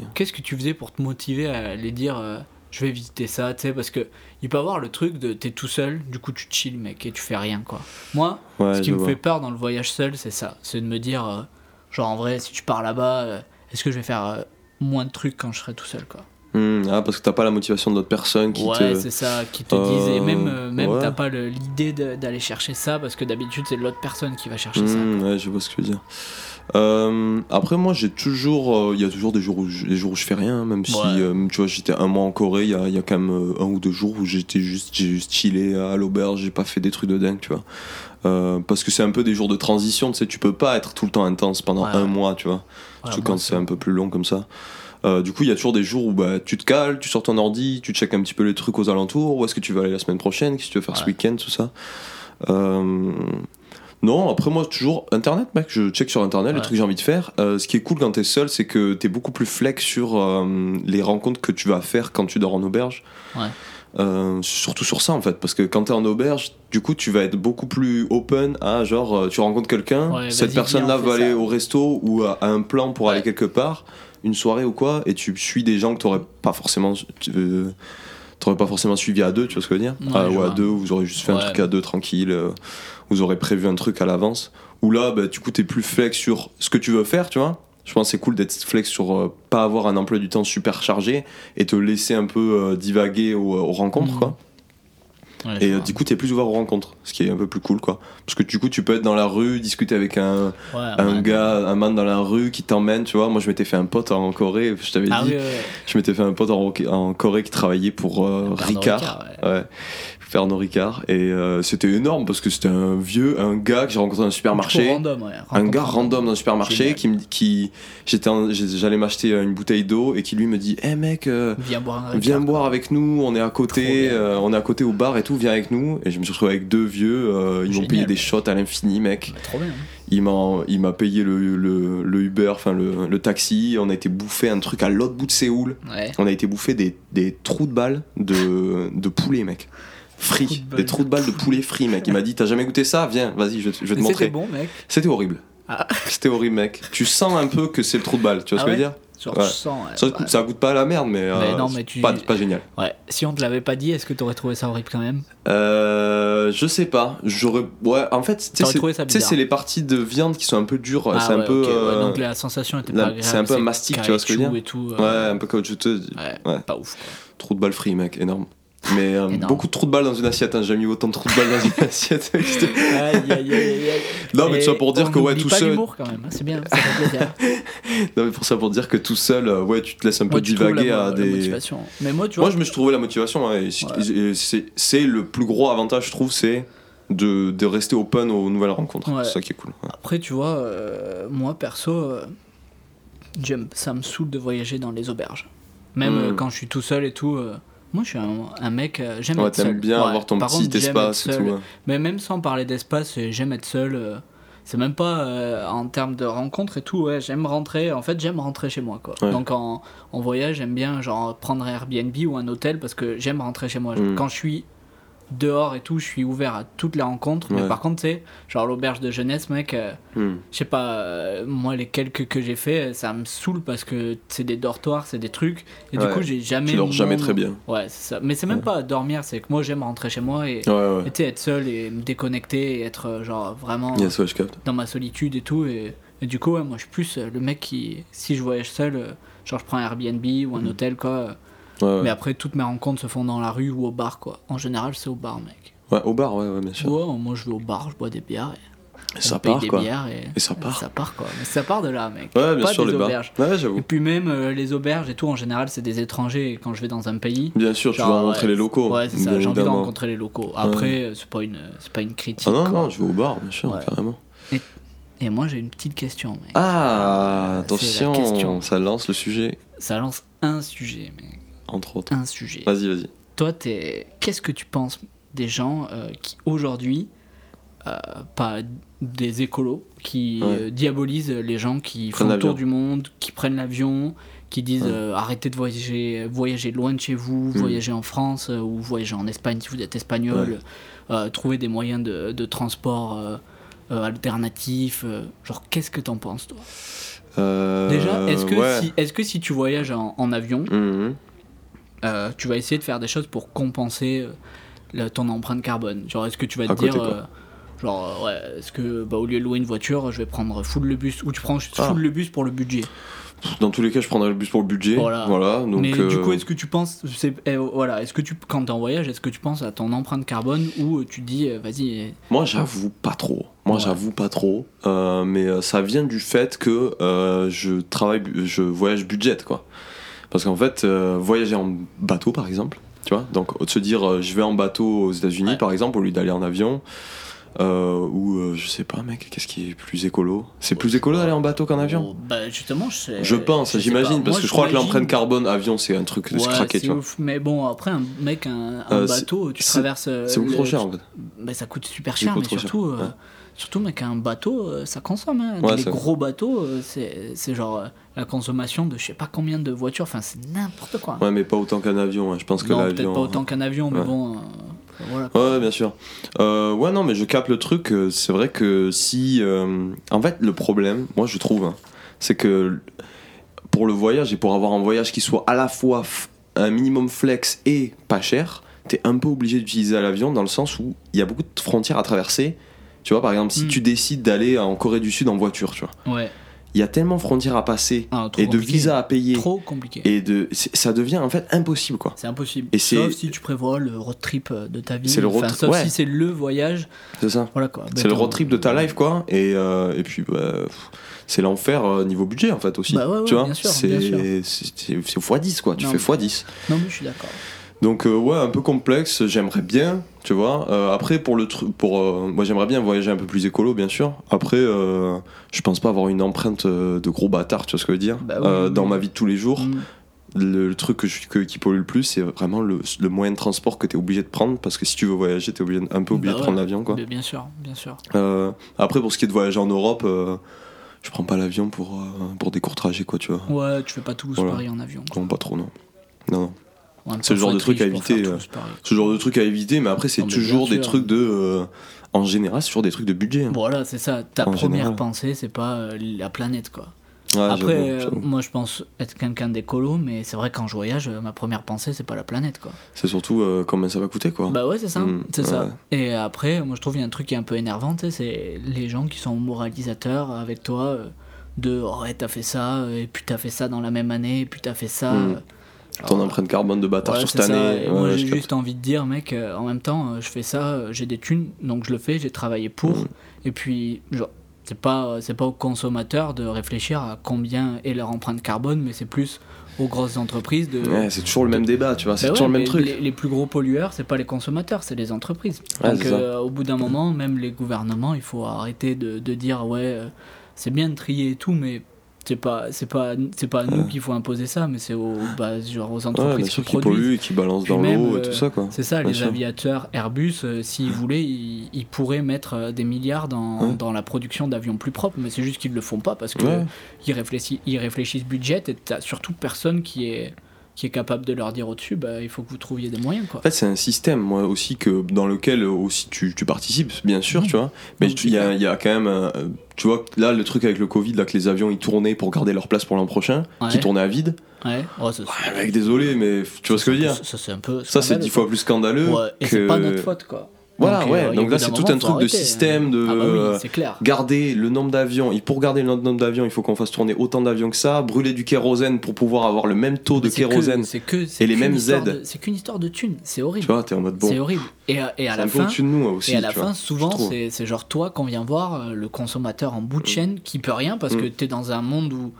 que qu'est-ce que tu faisais pour te motiver à aller dire euh, je vais visiter ça, tu sais, parce que il peut avoir le truc de t'es tout seul, du coup tu chill, mec, et tu fais rien, quoi. Moi, Ouais, ce qui me vois. fait peur dans le voyage seul, c'est ça, c'est de me dire, euh, genre en vrai, si tu pars là-bas, euh, est-ce que je vais faire euh, moins de trucs quand je serai tout seul, quoi? Hmm, ah, parce que t'as pas la motivation d'autres personnes qui ouais, te. c'est ça, qui te disent, et même, même ouais. t'as pas l'idée d'aller chercher ça, parce que d'habitude c'est l'autre personne qui va chercher ça. Hmm, ouais, je vois ce que tu veux dire. Euh, après, moi, j'ai toujours. euh, Il y a toujours des jours où je, des jours où je fais rien, même si, euh, tu vois, j'étais un mois en Corée, il y a, il y a quand même euh, un ou deux jours où j'étais juste, j'ai juste chillé à l'auberge, j'ai pas fait des trucs de dingue, tu vois. Euh, parce que c'est un peu des jours de transition, tu sais, tu peux pas être tout le temps intense pendant Ouais, un mois, tu vois. Ouais, Surtout quand c'est un peu plus long comme ça. Euh, du coup, il y a toujours des jours où bah, tu te cales, tu sors ton ordi, tu checkes un petit peu les trucs aux alentours, où est-ce que tu vas aller la semaine prochaine, qu'est-ce que tu veux faire ce week-end, tout ça. Euh, Non, après moi, toujours Internet, mec, je check sur Internet les trucs que j'ai envie de faire. Euh, ce qui est cool quand t'es seul, c'est que t'es beaucoup plus flex sur euh, les rencontres que tu vas faire quand tu dors en auberge. Ouais. Euh, surtout sur ça en fait, parce que quand t'es en auberge, du coup tu vas être beaucoup plus open à genre tu rencontres quelqu'un, Ouais, cette personne-là va aller ça. au resto ou à, à un plan pour Ouais. aller quelque part, une soirée ou quoi, et tu suis des gens que t'aurais pas forcément, tu- t'aurais pas forcément suivi à deux, tu vois ce que je veux dire? Ouais, Ah, Ou à deux, vous aurez juste fait un truc à deux tranquille, vous aurez prévu un truc à l'avance. Ou là, bah, du coup t'es plus flex sur ce que tu veux faire, tu vois. Je pense que c'est cool d'être flex sur euh, pas avoir un emploi du temps super chargé et te laisser un peu euh, divaguer aux, aux rencontres, Mhm. quoi. Ouais, Et euh, du coup, t'es plus ouvert aux rencontres, ce qui est un peu plus cool, quoi. Parce que du coup, tu peux être dans la rue, discuter avec un, Ouais, un ouais. gars, un man dans la rue qui t'emmène, tu vois. Moi, je m'étais fait un pote en Corée, je t'avais Ah dit. oui. Je m'étais fait un pote en, en Corée qui travaillait pour euh, Ricard. Ricard, Pernod Ricard. Et euh, c'était énorme parce que c'était un vieux, un gars que j'ai rencontré dans un supermarché. random, ouais. Un gars random dans un supermarché Génial. qui me qui j'étais j'allais m'acheter une bouteille d'eau et qui lui me dit "Eh mec, euh, Viens boire un Ricard. Viens boire avec nous, on est à côté, euh, on est à côté au bar et tout, viens avec nous. Et je me suis retrouvé avec deux vieux, ils m'ont payé des shots à l'infini, mec. Ouais, Trop bien. Il m'a, il m'a payé le, le, le Uber, enfin le, le taxi. On a été bouffer un truc à l'autre bout de Séoul. Ouais. On a été bouffer des, des trous de balles de, de poulet, mec. Balles des trous de balles de poulet free, mec. Il m'a dit T'as jamais goûté ça? Viens, vas-y, je, vais te- je vais te Mais C'était montrer. bon, mec. C'était horrible. Ah. C'était horrible, mec. Tu sens un peu que c'est le trou de balle, tu vois Ah ce que je veux ouais? dire? Genre, Ouais. sens. ouais, Ça, ouais. goûte- ça goûte pas à la merde, mais, euh, Mais non, c'est mais tu- pas, pas génial. Ouais. Si on te l'avait pas dit, est-ce que t'aurais trouvé ça horrible quand même? Euh, je sais pas. J'aurais. Ouais, en fait, tu sais, c'est- les parties de viande qui sont un peu dures. Ah c'est un ouais, peu. ouais, euh, donc la sensation était pas c'est un peu un mastic, tu vois ce que je veux dire? et tout. Ouais, euh, un peu caoutchouteux. ouais, Ouais. pas ouf. Quoi. Trou de balle free, mec, énorme. Mais euh, beaucoup de trous de balles dans une assiette. Hein. J'ai jamais eu autant de trous de balles dans une assiette. Aïe, aïe, aïe, aïe, non, mais tout ça pour dire que ouais, tout pas seul. l'humour quand même, hein, c'est bien, ça fait plaisir. Non, mais pour ça pour dire que tout seul, euh, ouais, tu te laisses un peu Moi, divaguer la, à la des. motivation. Mais moi, tu vois, Moi, je me suis trouvé la motivation. c'est- Ouais. le plus gros avantage, je trouve, c'est de, de rester open aux nouvelles rencontres. Ouais. C'est ça qui est cool. ouais. après, tu vois, euh, moi perso, euh, ça me saoule de voyager dans les auberges. Même Mm. euh, quand je suis tout seul et tout. Moi, je suis un, un mec, euh, j'aime Ouais, être seul. bien Ouais, avoir ton par petit contre, espace et tout. ouais. Mais même sans parler d'espace, j'aime être seul. euh, c'est même pas euh, en termes de rencontres et tout. Ouais, j'aime rentrer. En fait, j'aime rentrer chez moi. Quoi. Donc en, en voyage, j'aime bien genre prendre un Airbnb ou un hôtel parce que j'aime rentrer chez moi. Mm. Quand je suis dehors et tout, je suis ouvert à toutes les rencontres. Mais Ouais. par contre, tu sais, genre l'auberge de jeunesse, mec. euh, Hmm. je sais pas, euh, moi les quelques que j'ai fait, ça me saoule parce que c'est des dortoirs, c'est des trucs. Et du Ouais. coup, j'ai jamais. Tu dors jamais très bien. Ouais, c'est ça. Mais c'est même pas dormir, c'est que moi j'aime rentrer chez moi et, Ouais, ouais. et être seul et me déconnecter et être euh, genre vraiment Yes, ouais, je capte. dans ma solitude et tout. Et, et du coup, ouais, moi je suis plus le mec qui, si je voyage seul, genre je prends un Airbnb ou un Mhm. hôtel quoi. Ouais, ouais. Mais après, toutes mes rencontres se font dans la rue ou au bar quoi. En général, c'est au bar, mec. Ouais, au bar, ouais, ouais, bien sûr. Ouais, moi je vais au bar, je bois des bières et Et ça part, des quoi. et, Et ça part. Ça part quoi. Mais ça part de là, mec. Ouais, bien pas sûr, des les bars. auberges. Ouais, Et j'avoue. puis même euh, les auberges et tout, en général, c'est des étrangers. Et quand je vais dans un pays, Bien sûr, tu Genre, vas rencontrer les locaux. Ouais, c'est ça. J'ai envie de rencontrer les locaux. Après, euh, c'est pas une, c'est pas une critique. Ah non, quoi. non, je vais au bar, bien sûr, carrément. Et moi, j'ai une petite question. Mec. Ah, attention, question. ça lance le sujet, Ça lance un sujet, mec. Entre autres. Un sujet. Vas-y, vas-y. Toi, qu'est-ce que tu penses des gens euh, qui aujourd'hui, euh, pas des écolos, qui Ouais. euh, diabolisent les gens qui Prennent font le tour du monde, qui prennent l'avion, qui disent Ouais. arrêtez de voyager, voyager loin de chez vous, Mm. voyager en France ou voyager en Espagne si vous êtes espagnol, euh, trouver des moyens de, de transport alternatifs. genre, qu'est-ce que t'en penses, toi? Déjà, est-ce que, ouais. si, est-ce que si tu voyages en, en avion, Mhm. Euh, tu vas essayer de faire des choses pour compenser euh, la- ton empreinte carbone. Genre, est-ce que tu vas te côté, dire, euh, genre, ouais, est-ce que bah, au lieu de louer une voiture, je vais prendre full le bus, ou tu prends full Ah. le bus pour le budget? Dans tous les cas, je prendrais le bus pour le budget. Voilà. Voilà. donc, Mais du coup, est-ce que tu penses, c'est, eh, voilà, est-ce que tu, quand t'es en voyage, est-ce que tu penses à ton empreinte carbone ou tu te dis, vas-y, Moi, j'avoue pas trop. Moi, Ouais. j'avoue pas trop. Euh, mais ça vient du fait que euh, je travaille, je voyage budget, quoi. Parce qu'en fait, euh, voyager en bateau, par exemple, tu vois, donc de se dire, euh, je vais en bateau aux États-Unis, Ouais. par exemple, au lieu d'aller en avion, euh, ou euh, je sais pas, mec, qu'est-ce qui est plus écolo? C'est plus écolo d'aller en bateau qu'en avion? Bah, justement, je sais. Je pense, j'imagine, parce que je crois que l'empreinte carbone avion, c'est un truc de se Ouais, craquer, c'est tu vois. Mais bon, après, un mec, un, Euh, bateau, tu traverses. euh, C'est beaucoup trop cher, en fait. Bah, ça coûte super cher, mais surtout, cher, euh, ouais. Surtout mec, un bateau, euh, ça consomme. Hein. Ouais, les gros bateaux, euh, c'est genre euh, la consommation de je sais pas combien de voitures, enfin c'est n'importe quoi. Ouais, mais pas autant qu'un avion. hein. Je pense que non, peut-être l'avion. pas autant qu'un avion, mais Ouais. bon, voilà. Ouais, bien sûr. Euh, ouais, non, mais je capte le truc. C'est vrai que si. euh, en fait, le problème, moi je trouve, hein, c'est que pour le voyage et pour avoir un voyage qui soit à la fois un minimum flex et pas cher, t'es un peu obligé d'utiliser l'avion dans le sens où il y a beaucoup de frontières à traverser. Tu vois, par exemple, si Mm. tu décides d'aller en Corée du Sud en voiture, tu vois, Ouais, il y a tellement de frontières à passer Ah, et de compliqué. visas à payer Trop compliqué. et de ça devient en fait impossible quoi. C'est impossible. Et Sauf si tu prévois le road trip euh, de ta vie. C'est le road Enfin, trip, Sauf ouais. si c'est le voyage. C'est ça. Voilà quoi. C'est le road trip de ta life quoi et, euh, et puis bah, pff, c'est l'enfer euh, niveau budget en fait aussi Bah ouais, ouais, tu vois c'est bien sûr. c'est c'est c'est x10 quoi tu Non, fais mais- x10 Non, mais je suis d'accord. Donc euh, ouais un peu complexe j'aimerais bien tu vois Euh, après pour le truc pour euh, moi j'aimerais bien voyager un peu plus écolo bien sûr après je pense pas avoir une empreinte de gros bâtard tu vois ce que je veux dire Bah oui, oui, dans ma vie de tous les jours Mm. le, le truc que je- que- qui pollue le plus c'est vraiment le, le moyen de transport que tu es obligé de prendre parce que si tu veux voyager tu es obligé, un peu obligé Bah de prendre l'avion quoi Bien sûr, bien sûr. après, pour ce qui est de voyager en Europe, je prends pas l'avion pour, pour des courts trajets, quoi, tu vois. Ouais, tu fais pas Toulouse-Paris en avion. quoi. Non, pas trop, non. Non, non. C'est le genre de truc à éviter, euh. Ce genre de truc à éviter, mais après, c'est toujours des sûr. trucs de. euh, en général, c'est toujours des trucs de budget. hein. Voilà, c'est ça. Ta En première général. pensée, c'est pas euh, la planète, quoi. Ouais, Après, euh, moi je pense être quelqu'un d'écolo, mais c'est vrai quand je voyage, ma première pensée c'est pas la planète quoi. C'est surtout euh, combien ça va coûter, quoi. Bah ouais, c'est ça, Mm, c'est ça. Et après, moi je trouve qu'il y a un truc qui est un peu énervant, c'est les gens qui sont moralisateurs avec toi euh, de oh, ouais, t'as fait ça, et puis t'as fait ça dans la même année, et puis t'as fait ça. Mm. Ton empreinte carbone de bâtard Ouais, sur cette ça. année. Moi, ouais, j'ai juste envie de dire, mec, euh, en même temps, euh, je fais ça, euh, j'ai des thunes, donc je le fais, j'ai travaillé pour. Mm. Et puis, genre, c'est pas, c'est pas aux consommateurs de réfléchir à combien est leur empreinte carbone, mais c'est plus aux grosses entreprises de. Ouais, c'est toujours le même débat, tu vois. C'est Bah toujours ouais, le même truc. Les, les plus gros pollueurs, c'est pas les consommateurs, c'est les entreprises. Donc, au bout d'un moment, même les gouvernements, il faut arrêter de, de dire, ouais, c'est bien de trier et tout, mais. C'est pas, c'est pas, c'est pas à nous Ouais. qu'il faut imposer ça, mais c'est aux, bah, genre aux entreprises qui qui produisent. polluent et qui balancent Puis dans l'eau et euh, tout ça, quoi. C'est ça, Bien les sûr. aviateurs Airbus, euh, s'ils voulaient, ils, ils pourraient mettre euh, des milliards dans, Ouais. dans la production d'avions plus propres, mais c'est juste qu'ils le font pas parce que ils, réfléchissent, ils réfléchissent budget et t'as surtout personne qui est, qui est capable de leur dire au-dessus, bah, il faut que vous trouviez des moyens. Quoi. En fait, c'est un système, moi aussi, que, dans lequel euh, aussi tu, tu participes, bien sûr, Mhm. tu vois. Mais il y, a- y a quand même. un- euh, tu vois, là, le truc avec le Covid, là, que les avions ils tournaient pour garder leur place pour l'an prochain, Ouais. qui tournaient à vide. Ouais. Oh, ça, Ouais, mec, désolé, mais tu vois ce que je veux dire? Ça, c'est un peu. Ça, c'est dix fois plus scandaleux. Ouais, et que... c'est pas notre faute, quoi. Voilà, Donc, ouais. euh, donc là, c'est tout un truc de système, de. Ah bah oui, euh, c'est clair. garder le nombre d'avions. Et pour garder le nombre d'avions, il faut qu'on fasse tourner autant d'avions que ça, brûler du kérosène pour pouvoir avoir le même taux de que- kérosène. Que, et les mêmes aides. de- C'est qu'une histoire de thunes, c'est Tu horrible. vois, t'es en mode bon. C'est horrible. Et, à- et à C'est la fin, de nous aussi. Et à la tu vois, fin, souvent, c'est genre toi qu'on vient voir, euh, le consommateur en bout de chaîne, qui peut rien parce Mm. que t'es dans un monde où,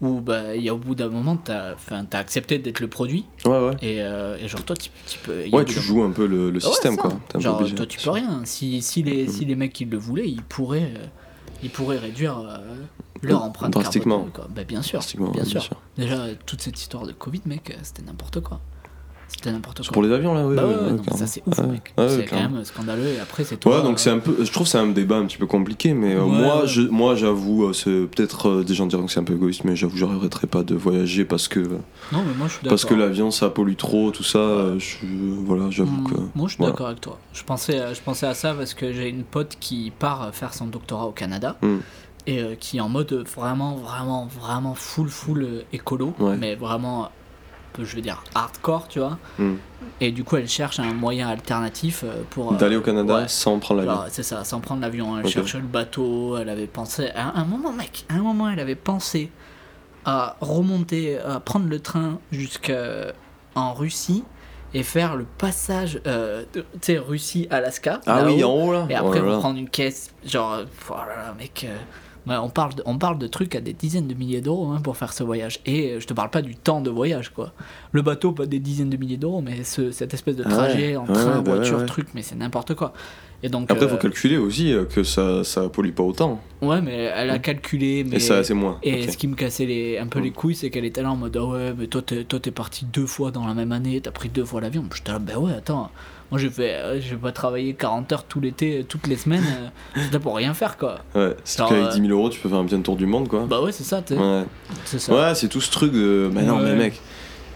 où bah, y a au bout d'un moment, t'as as accepté d'être le produit. Ouais, ouais. Et, euh, et genre, toi, tu, tu peux. Ouais, tu joues un peu le, système, quoi. Genre, obligé. toi, tu peux rien. Si, si, les, si les mecs qui le voulaient, ils pourraient, euh, ils pourraient réduire euh, leur Mm, empreinte drastiquement. carbone. Quoi. Bah, bien sûr. Drastiquement, bien sûr. Déjà, toute cette histoire de Covid, mec, euh, c'était n'importe quoi. C'était n'importe C'est quoi. pour les avions, là, oui. Bah ouais, ouais, ouais, ouais, non, mais clairement. ça c'est ouf, mec. c'est quand même scandaleux. Et après, c'est toi. Ouais, donc c'est euh, un peu. Je trouve que c'est un débat un petit peu compliqué, mais euh, moi, je, moi, j'avoue, euh, c'est peut-être euh, des gens diront que c'est un peu égoïste, mais j'avoue, j'arrêterai pas de voyager parce que Non, mais moi je suis parce que l'avion ça pollue trop, tout ça. euh, je, voilà, j'avoue Mm, que. Moi, je suis voilà. d'accord avec toi. Je pensais, à- je pensais à ça parce que j'ai une pote qui part faire son doctorat au Canada Mm. et euh, qui est en mode vraiment, vraiment, vraiment full, full euh, écolo, Ouais. mais vraiment, euh, je veux dire, hardcore, tu vois. Mm. Et du coup, elle cherche un moyen alternatif euh, pour. euh, D'aller au Canada ouais. sans prendre l'avion. C'est ça, sans prendre l'avion. Elle Ok. cherchait le bateau, elle avait pensé. À un moment, mec, à un moment, elle avait pensé à remonter, à prendre le train jusqu'en Russie et faire le passage, euh, tu sais, Russie-Alaska. Ah oui, en haut là. Et Oh après, là là. reprendre une caisse, genre, euh, oh mec. euh, on, parle de, on parle de trucs à des dizaines de milliers d'euros hein, pour faire ce voyage. Et euh, je te parle pas du temps de voyage, quoi. Le bateau, pas des dizaines de milliers d'euros, mais ce- cette espèce de Ah ouais, trajet en train, ouais, bah voiture, ouais. truc, mais c'est n'importe quoi. Et donc, Après, euh, faut calculer aussi euh, que ça, ça pollue pas autant. ouais, mais elle a calculé, mais. Et ça, c'est moins. Et ce qui me cassait les, un peu Mm. les couilles, c'est qu'elle était là en mode Ah ouais, mais toi t'es, parti deux fois dans la même année, t'as pris deux fois l'avion. J'étais là, ben ouais, attends, moi j'ai fait, euh, j'ai pas travaillé 40 heures tout l'été, euh, toutes les semaines, euh, c'était pour rien faire quoi. Ouais, c'est qu'avec euh, 10 000 euros, tu peux faire un bien tour du monde, quoi. Bah ouais, c'est ça, tu. Ouais, c'est ouais c'est tout ce truc de. Mais non, Ouais. mais mec.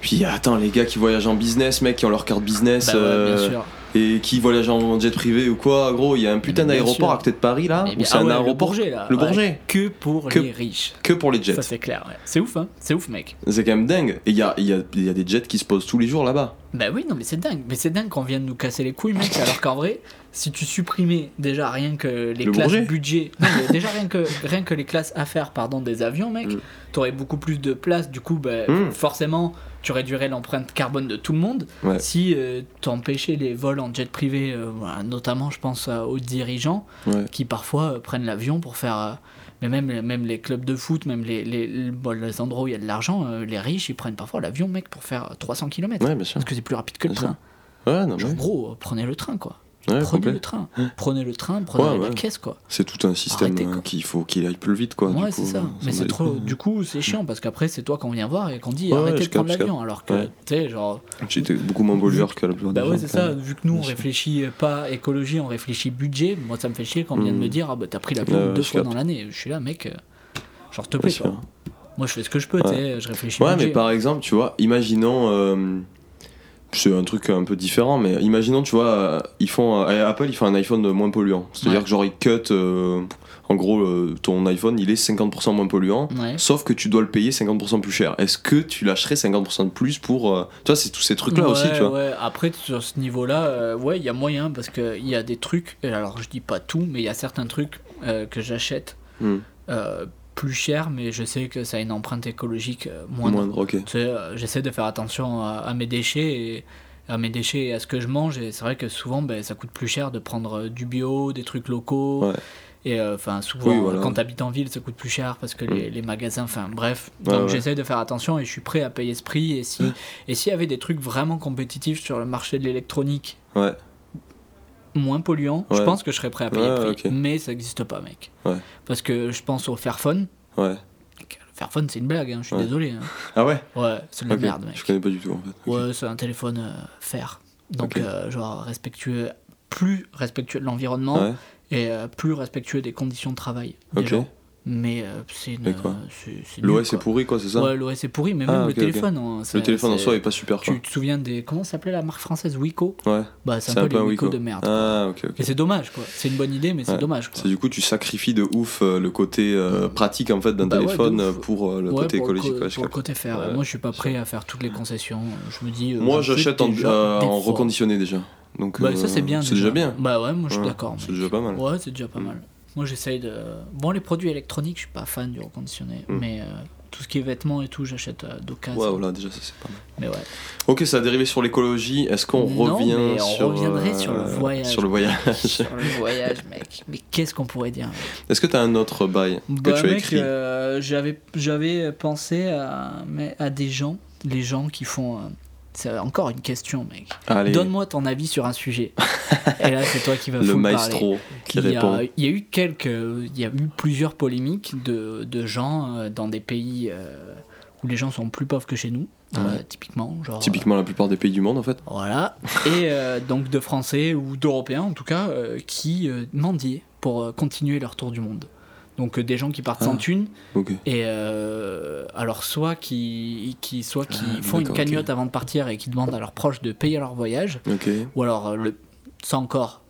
Puis attends, les gars qui voyagent en business, mec, qui ont leur carte business. Bah ouais, euh, bien sûr. Et qui voyagent en jet privé ou quoi, gros, il y a un putain d'aéroport à côté de Paris là, où c'est ah un le aéroport Bourget là. Le ouais. Bourget. Que pour Que- les riches. que pour les jets. Ça c'est clair, ouais. C'est ouf, hein. C'est ouf, mec. C'est quand même dingue. Et il y a, il y, a, il y a des jets qui se posent tous les jours là-bas. Bah oui, non, mais c'est dingue. Mais c'est dingue qu'on vienne nous casser les couilles, mec. alors qu'en vrai, si tu supprimais déjà rien que les Le classes budget, non, mais déjà rien que, rien que les classes affaires pardon, des avions, mec, Mm. t'aurais beaucoup plus de place. Du coup, bah, Mm. forcément, tu réduirais l'empreinte carbone de tout le monde. Ouais. Si euh, t'empêchais les vols en jet privé, euh, voilà, notamment, je pense euh, aux dirigeants Ouais. qui parfois euh, prennent l'avion pour faire. Mais même, même les clubs de foot, même les, les, les- bon, les endroits où il y a de l'argent, euh, les riches, ils prennent parfois l'avion, mec, pour faire 300 km. Ouais, bien sûr. Parce que c'est plus rapide que le Bien sûr. train. Ouais, non, Genre, mais. gros, euh, prenez le train, quoi. Ouais, prenez complet. le train. Prenez le train, prenez Ouais, la ouais. caisse, quoi. C'est tout un système euh, quoi. qu'il faut qu'il aille plus vite, quoi. du ouais, coup, c'est ça. euh, Mais c'est trop. Du coup, c'est chiant parce qu'après, c'est toi qu'on vient voir et qu'on dit Ouais, arrêtez de prendre l'avion. Alors que, Ouais. tu sais, genre. J'étais beaucoup moins pollueur que la plupart Bah des ouais, gens, c'est quand ça. Vu que nous, on réfléchit pas écologie, on réfléchit budget. Moi, ça me fait chier quand on vient de me dire ah bah t'as pris l'avion Ouais, ouais, deux fois dans l'année. Je suis là, mec. euh, Genre, te plaît, quoi. Moi, je fais ce que je peux, tu sais. Je réfléchis Ouais, mais par exemple, tu vois, imaginons. C'est un truc un peu différent, mais imaginons, tu vois, ils font, Apple, il fait un iPhone moins polluant. C'est-à-dire Ouais. que genre, cut, euh, en gros, euh, ton iPhone, il est 50% moins polluant, Ouais. sauf que tu dois le payer 50% plus cher. Est-ce que tu lâcherais 50% de plus pour... euh, Tu vois, c'est tous ces trucs-là Ouais, aussi, tu vois. ouais. Après, sur ce niveau-là, ouais, il y a moyen parce qu'il y a des trucs, alors je dis pas tout, mais il y a certains trucs que j'achète Hmm. Plus cher, mais je sais que ça a une empreinte écologique euh, moindre. Moindre, euh, j'essaie de faire attention à, à mes déchets et à mes déchets et à ce que je mange et c'est vrai que souvent ben, ça coûte plus cher de prendre euh, du bio des trucs locaux Ouais. et euh, enfin souvent Oui, voilà. quand tu habites en ville ça coûte plus cher parce que les, les magasins enfin bref donc ouais. j'essaie de faire attention et je suis prêt à payer ce prix et si et s'il y avait des trucs vraiment compétitifs sur le marché de l'électronique Moins polluants je pense que je serais prêt à payer le prix mais ça n'existe pas mec Ouais. parce que je pense au Fairphone Ouais. le Fairphone c'est une blague hein, je suis désolé hein. Ah ouais? Ouais c'est de la merde mec Je connais pas du tout, en fait. Ouais, c'est un téléphone euh, fer. Donc, euh, genre, respectueux, plus respectueux de l'environnement et euh, plus respectueux des conditions de travail. des Ok. gens. Mais euh, c'est une. Euh, L'OS est pourri, quoi, c'est ça Ouais, l'OS est pourri, mais Ah, même le téléphone. hein, Le téléphone en soi est pas super, quoi. Tu te souviens des. Comment s'appelait la marque française Wico Ouais. Bah, c'est un peu les un Wico de merde. Ah, ok. Et c'est dommage, quoi. C'est une bonne idée, mais c'est dommage, quoi. Du coup, tu sacrifies de ouf euh, le côté euh, pratique en fait d'un Bah téléphone pour euh, le Ouais, côté pour écologique. je pour le côté. Ouais. Moi, je suis pas prêt à faire toutes les concessions. Je me dis. Moi, j'achète en, reconditionné déjà. Donc, Bah, ça, c'est bien. C'est déjà bien. Bah, ouais, moi, je suis d'accord. C'est déjà pas mal. Ouais, c'est déjà pas mal. Moi, j'essaye de. Bon, les produits électroniques, je suis pas fan du reconditionné. Mm. Mais euh, tout ce qui est vêtements et tout, j'achète euh, d'occasion. Ouais, voilà, déjà, ça c'est pas mal. Mais ouais. Ok, ça a dérivé sur l'écologie. Est-ce qu'on revient mais on sur. reviendrait euh, sur le voyage. Sur le voyage. Sur le voyage, mec. Mais qu'est-ce qu'on pourrait dire Est-ce que t'as un autre bail que Bah, tu as écrit euh, j'avais, j'avais pensé à, mais à des gens, les gens qui font. euh, c'est encore une question, mec. Allez, Donne-moi ton avis sur un sujet. Et là, c'est toi qui vas le full parler. maestro qui il y, répond. a, il y a eu quelques, il y a eu plusieurs polémiques de, de gens euh, dans des pays euh, où les gens sont plus pauvres que chez nous, euh, typiquement, genre. Typiquement la plupart des pays du monde en fait. voilà. Et euh, donc de Français ou d'Européens en tout cas qui mendiaient pour continuer leur tour du monde. Donc des gens qui partent sans Ah. thune Ok. et alors soit qui, qui soit qui Ah, font une cagnotte avant de partir et qui demandent à leurs proches de payer leur voyage Ok. ou alors le ça encore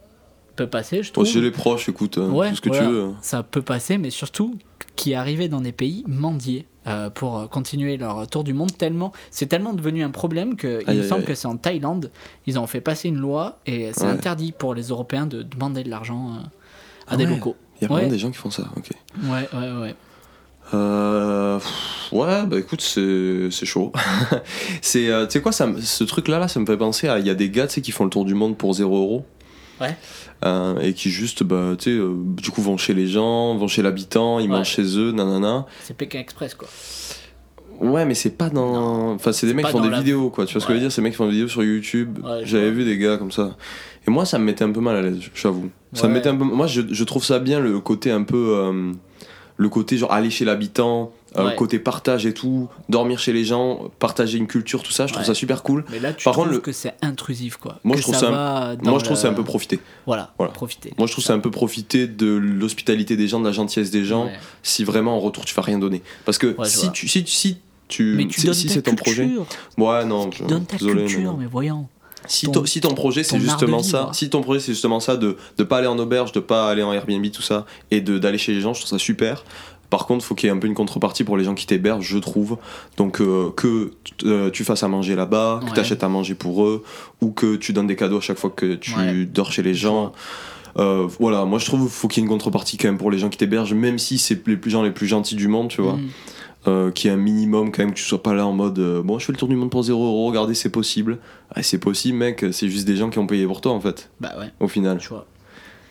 peut passer je trouve Bon, chez les proches, écoute, euh, Ouais, tout ce que voilà, tu veux. ça peut passer, mais surtout qui arrivaient dans des pays mendiés euh, pour euh, continuer leur tour du monde. Tellement, c'est tellement devenu un problème que il me semble aïe. que c'est en Thaïlande, ils ont fait passer une loi et c'est Ouais. interdit pour les Européens de demander de l'argent euh, à Ah des ouais. locaux. Il y a vraiment des gens qui font ça. Ok. Ouais, ouais, ouais. Euh, pff, ouais, bah écoute, c'est c'est chaud. c'est, euh, tu sais quoi, ça, ce truc-là, là, ça me fait penser à. Il y a des gars, tu sais, qui font le tour du monde pour 0 euros. Ouais. Euh, et qui juste, bah, tu sais, euh, du coup, vont chez les gens, vont chez l'habitant, ils Ouais. mangent chez eux, nanana. C'est Pékin Express quoi. Ouais, mais c'est pas dans. Enfin, c'est des mecs qui font des la- vidéos, quoi. Tu vois ce que je veux dire? C'est des mecs qui font des vidéos sur YouTube. Ouais, J'avais vu des gars comme ça. Et moi, ça me mettait un peu mal à l'aise, j'avoue. Ça me mettait un peu. Moi, je, je trouve ça bien le côté un peu. euh, le côté genre aller chez l'habitant, euh, Ouais. côté partage et tout, dormir chez les gens, partager une culture, tout ça, je trouve Ouais. ça super cool. Mais là, tu Par trouves contre, le- que c'est intrusif quoi. Moi, Que je trouve ça un- va dans Moi, je trouve le- c'est un peu profiter. Voilà, Voilà. profiter. Moi, je trouve c'est un peu profiter de l'hospitalité des gens, de la gentillesse des gens, Ouais. si vraiment en retour tu vas rien donner. Parce que si, tu, si, tu- si tu. Mais tu si donnes si ta c'est ton projet. culture. Ouais, non, je- donnes ta désolé, culture, mais- mais voyons. Si ton- ton, si ton projet c'est justement ça, vivre. si ton projet c'est justement ça de de pas aller en auberge, de pas aller en Airbnb tout ça et de d'aller chez les gens, je trouve ça super. Par contre, faut qu'il y ait un peu une contrepartie pour les gens qui t'hébergent, je trouve. Donc euh, que euh, tu fasses à manger là-bas, que Ouais. tu achètes à manger pour eux, ou que tu donnes des cadeaux à chaque fois que tu Ouais. dors chez les gens. Euh, voilà, moi je trouve faut qu'il y ait une contrepartie quand même pour les gens qui t'hébergent, même si c'est les plus gens les plus gentils du monde, tu vois. Mm. Euh, qu'il y ait un minimum quand même, que tu sois pas là en mode euh, bon, je fais le tour du monde pour 0 euros, regardez, c'est possible. Ah, c'est possible, mec, c'est juste des gens qui ont payé pour toi en fait, Bah ouais, au final. tu vois.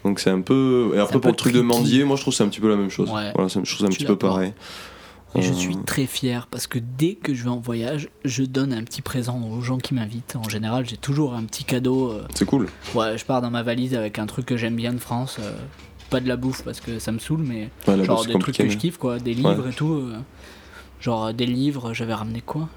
Donc c'est un peu. Et après, pour le truc de mendier, moi je trouve c'est un petit peu la même chose. Ouais. Voilà, c'est- je trouve ça un petit peu pareil. Et je Euh, suis très fier parce que dès que je vais en voyage, je donne un petit présent aux gens qui m'invitent. En général, j'ai toujours un petit cadeau. euh, C'est cool. Ouais, je pars dans ma valise avec un truc que j'aime bien de France. pas de la bouffe parce que ça me saoule, mais Ouais, genre c'est des trucs que je kiffe, quoi. Des livres et tout. Genre euh, des livres, j'avais ramené quoi?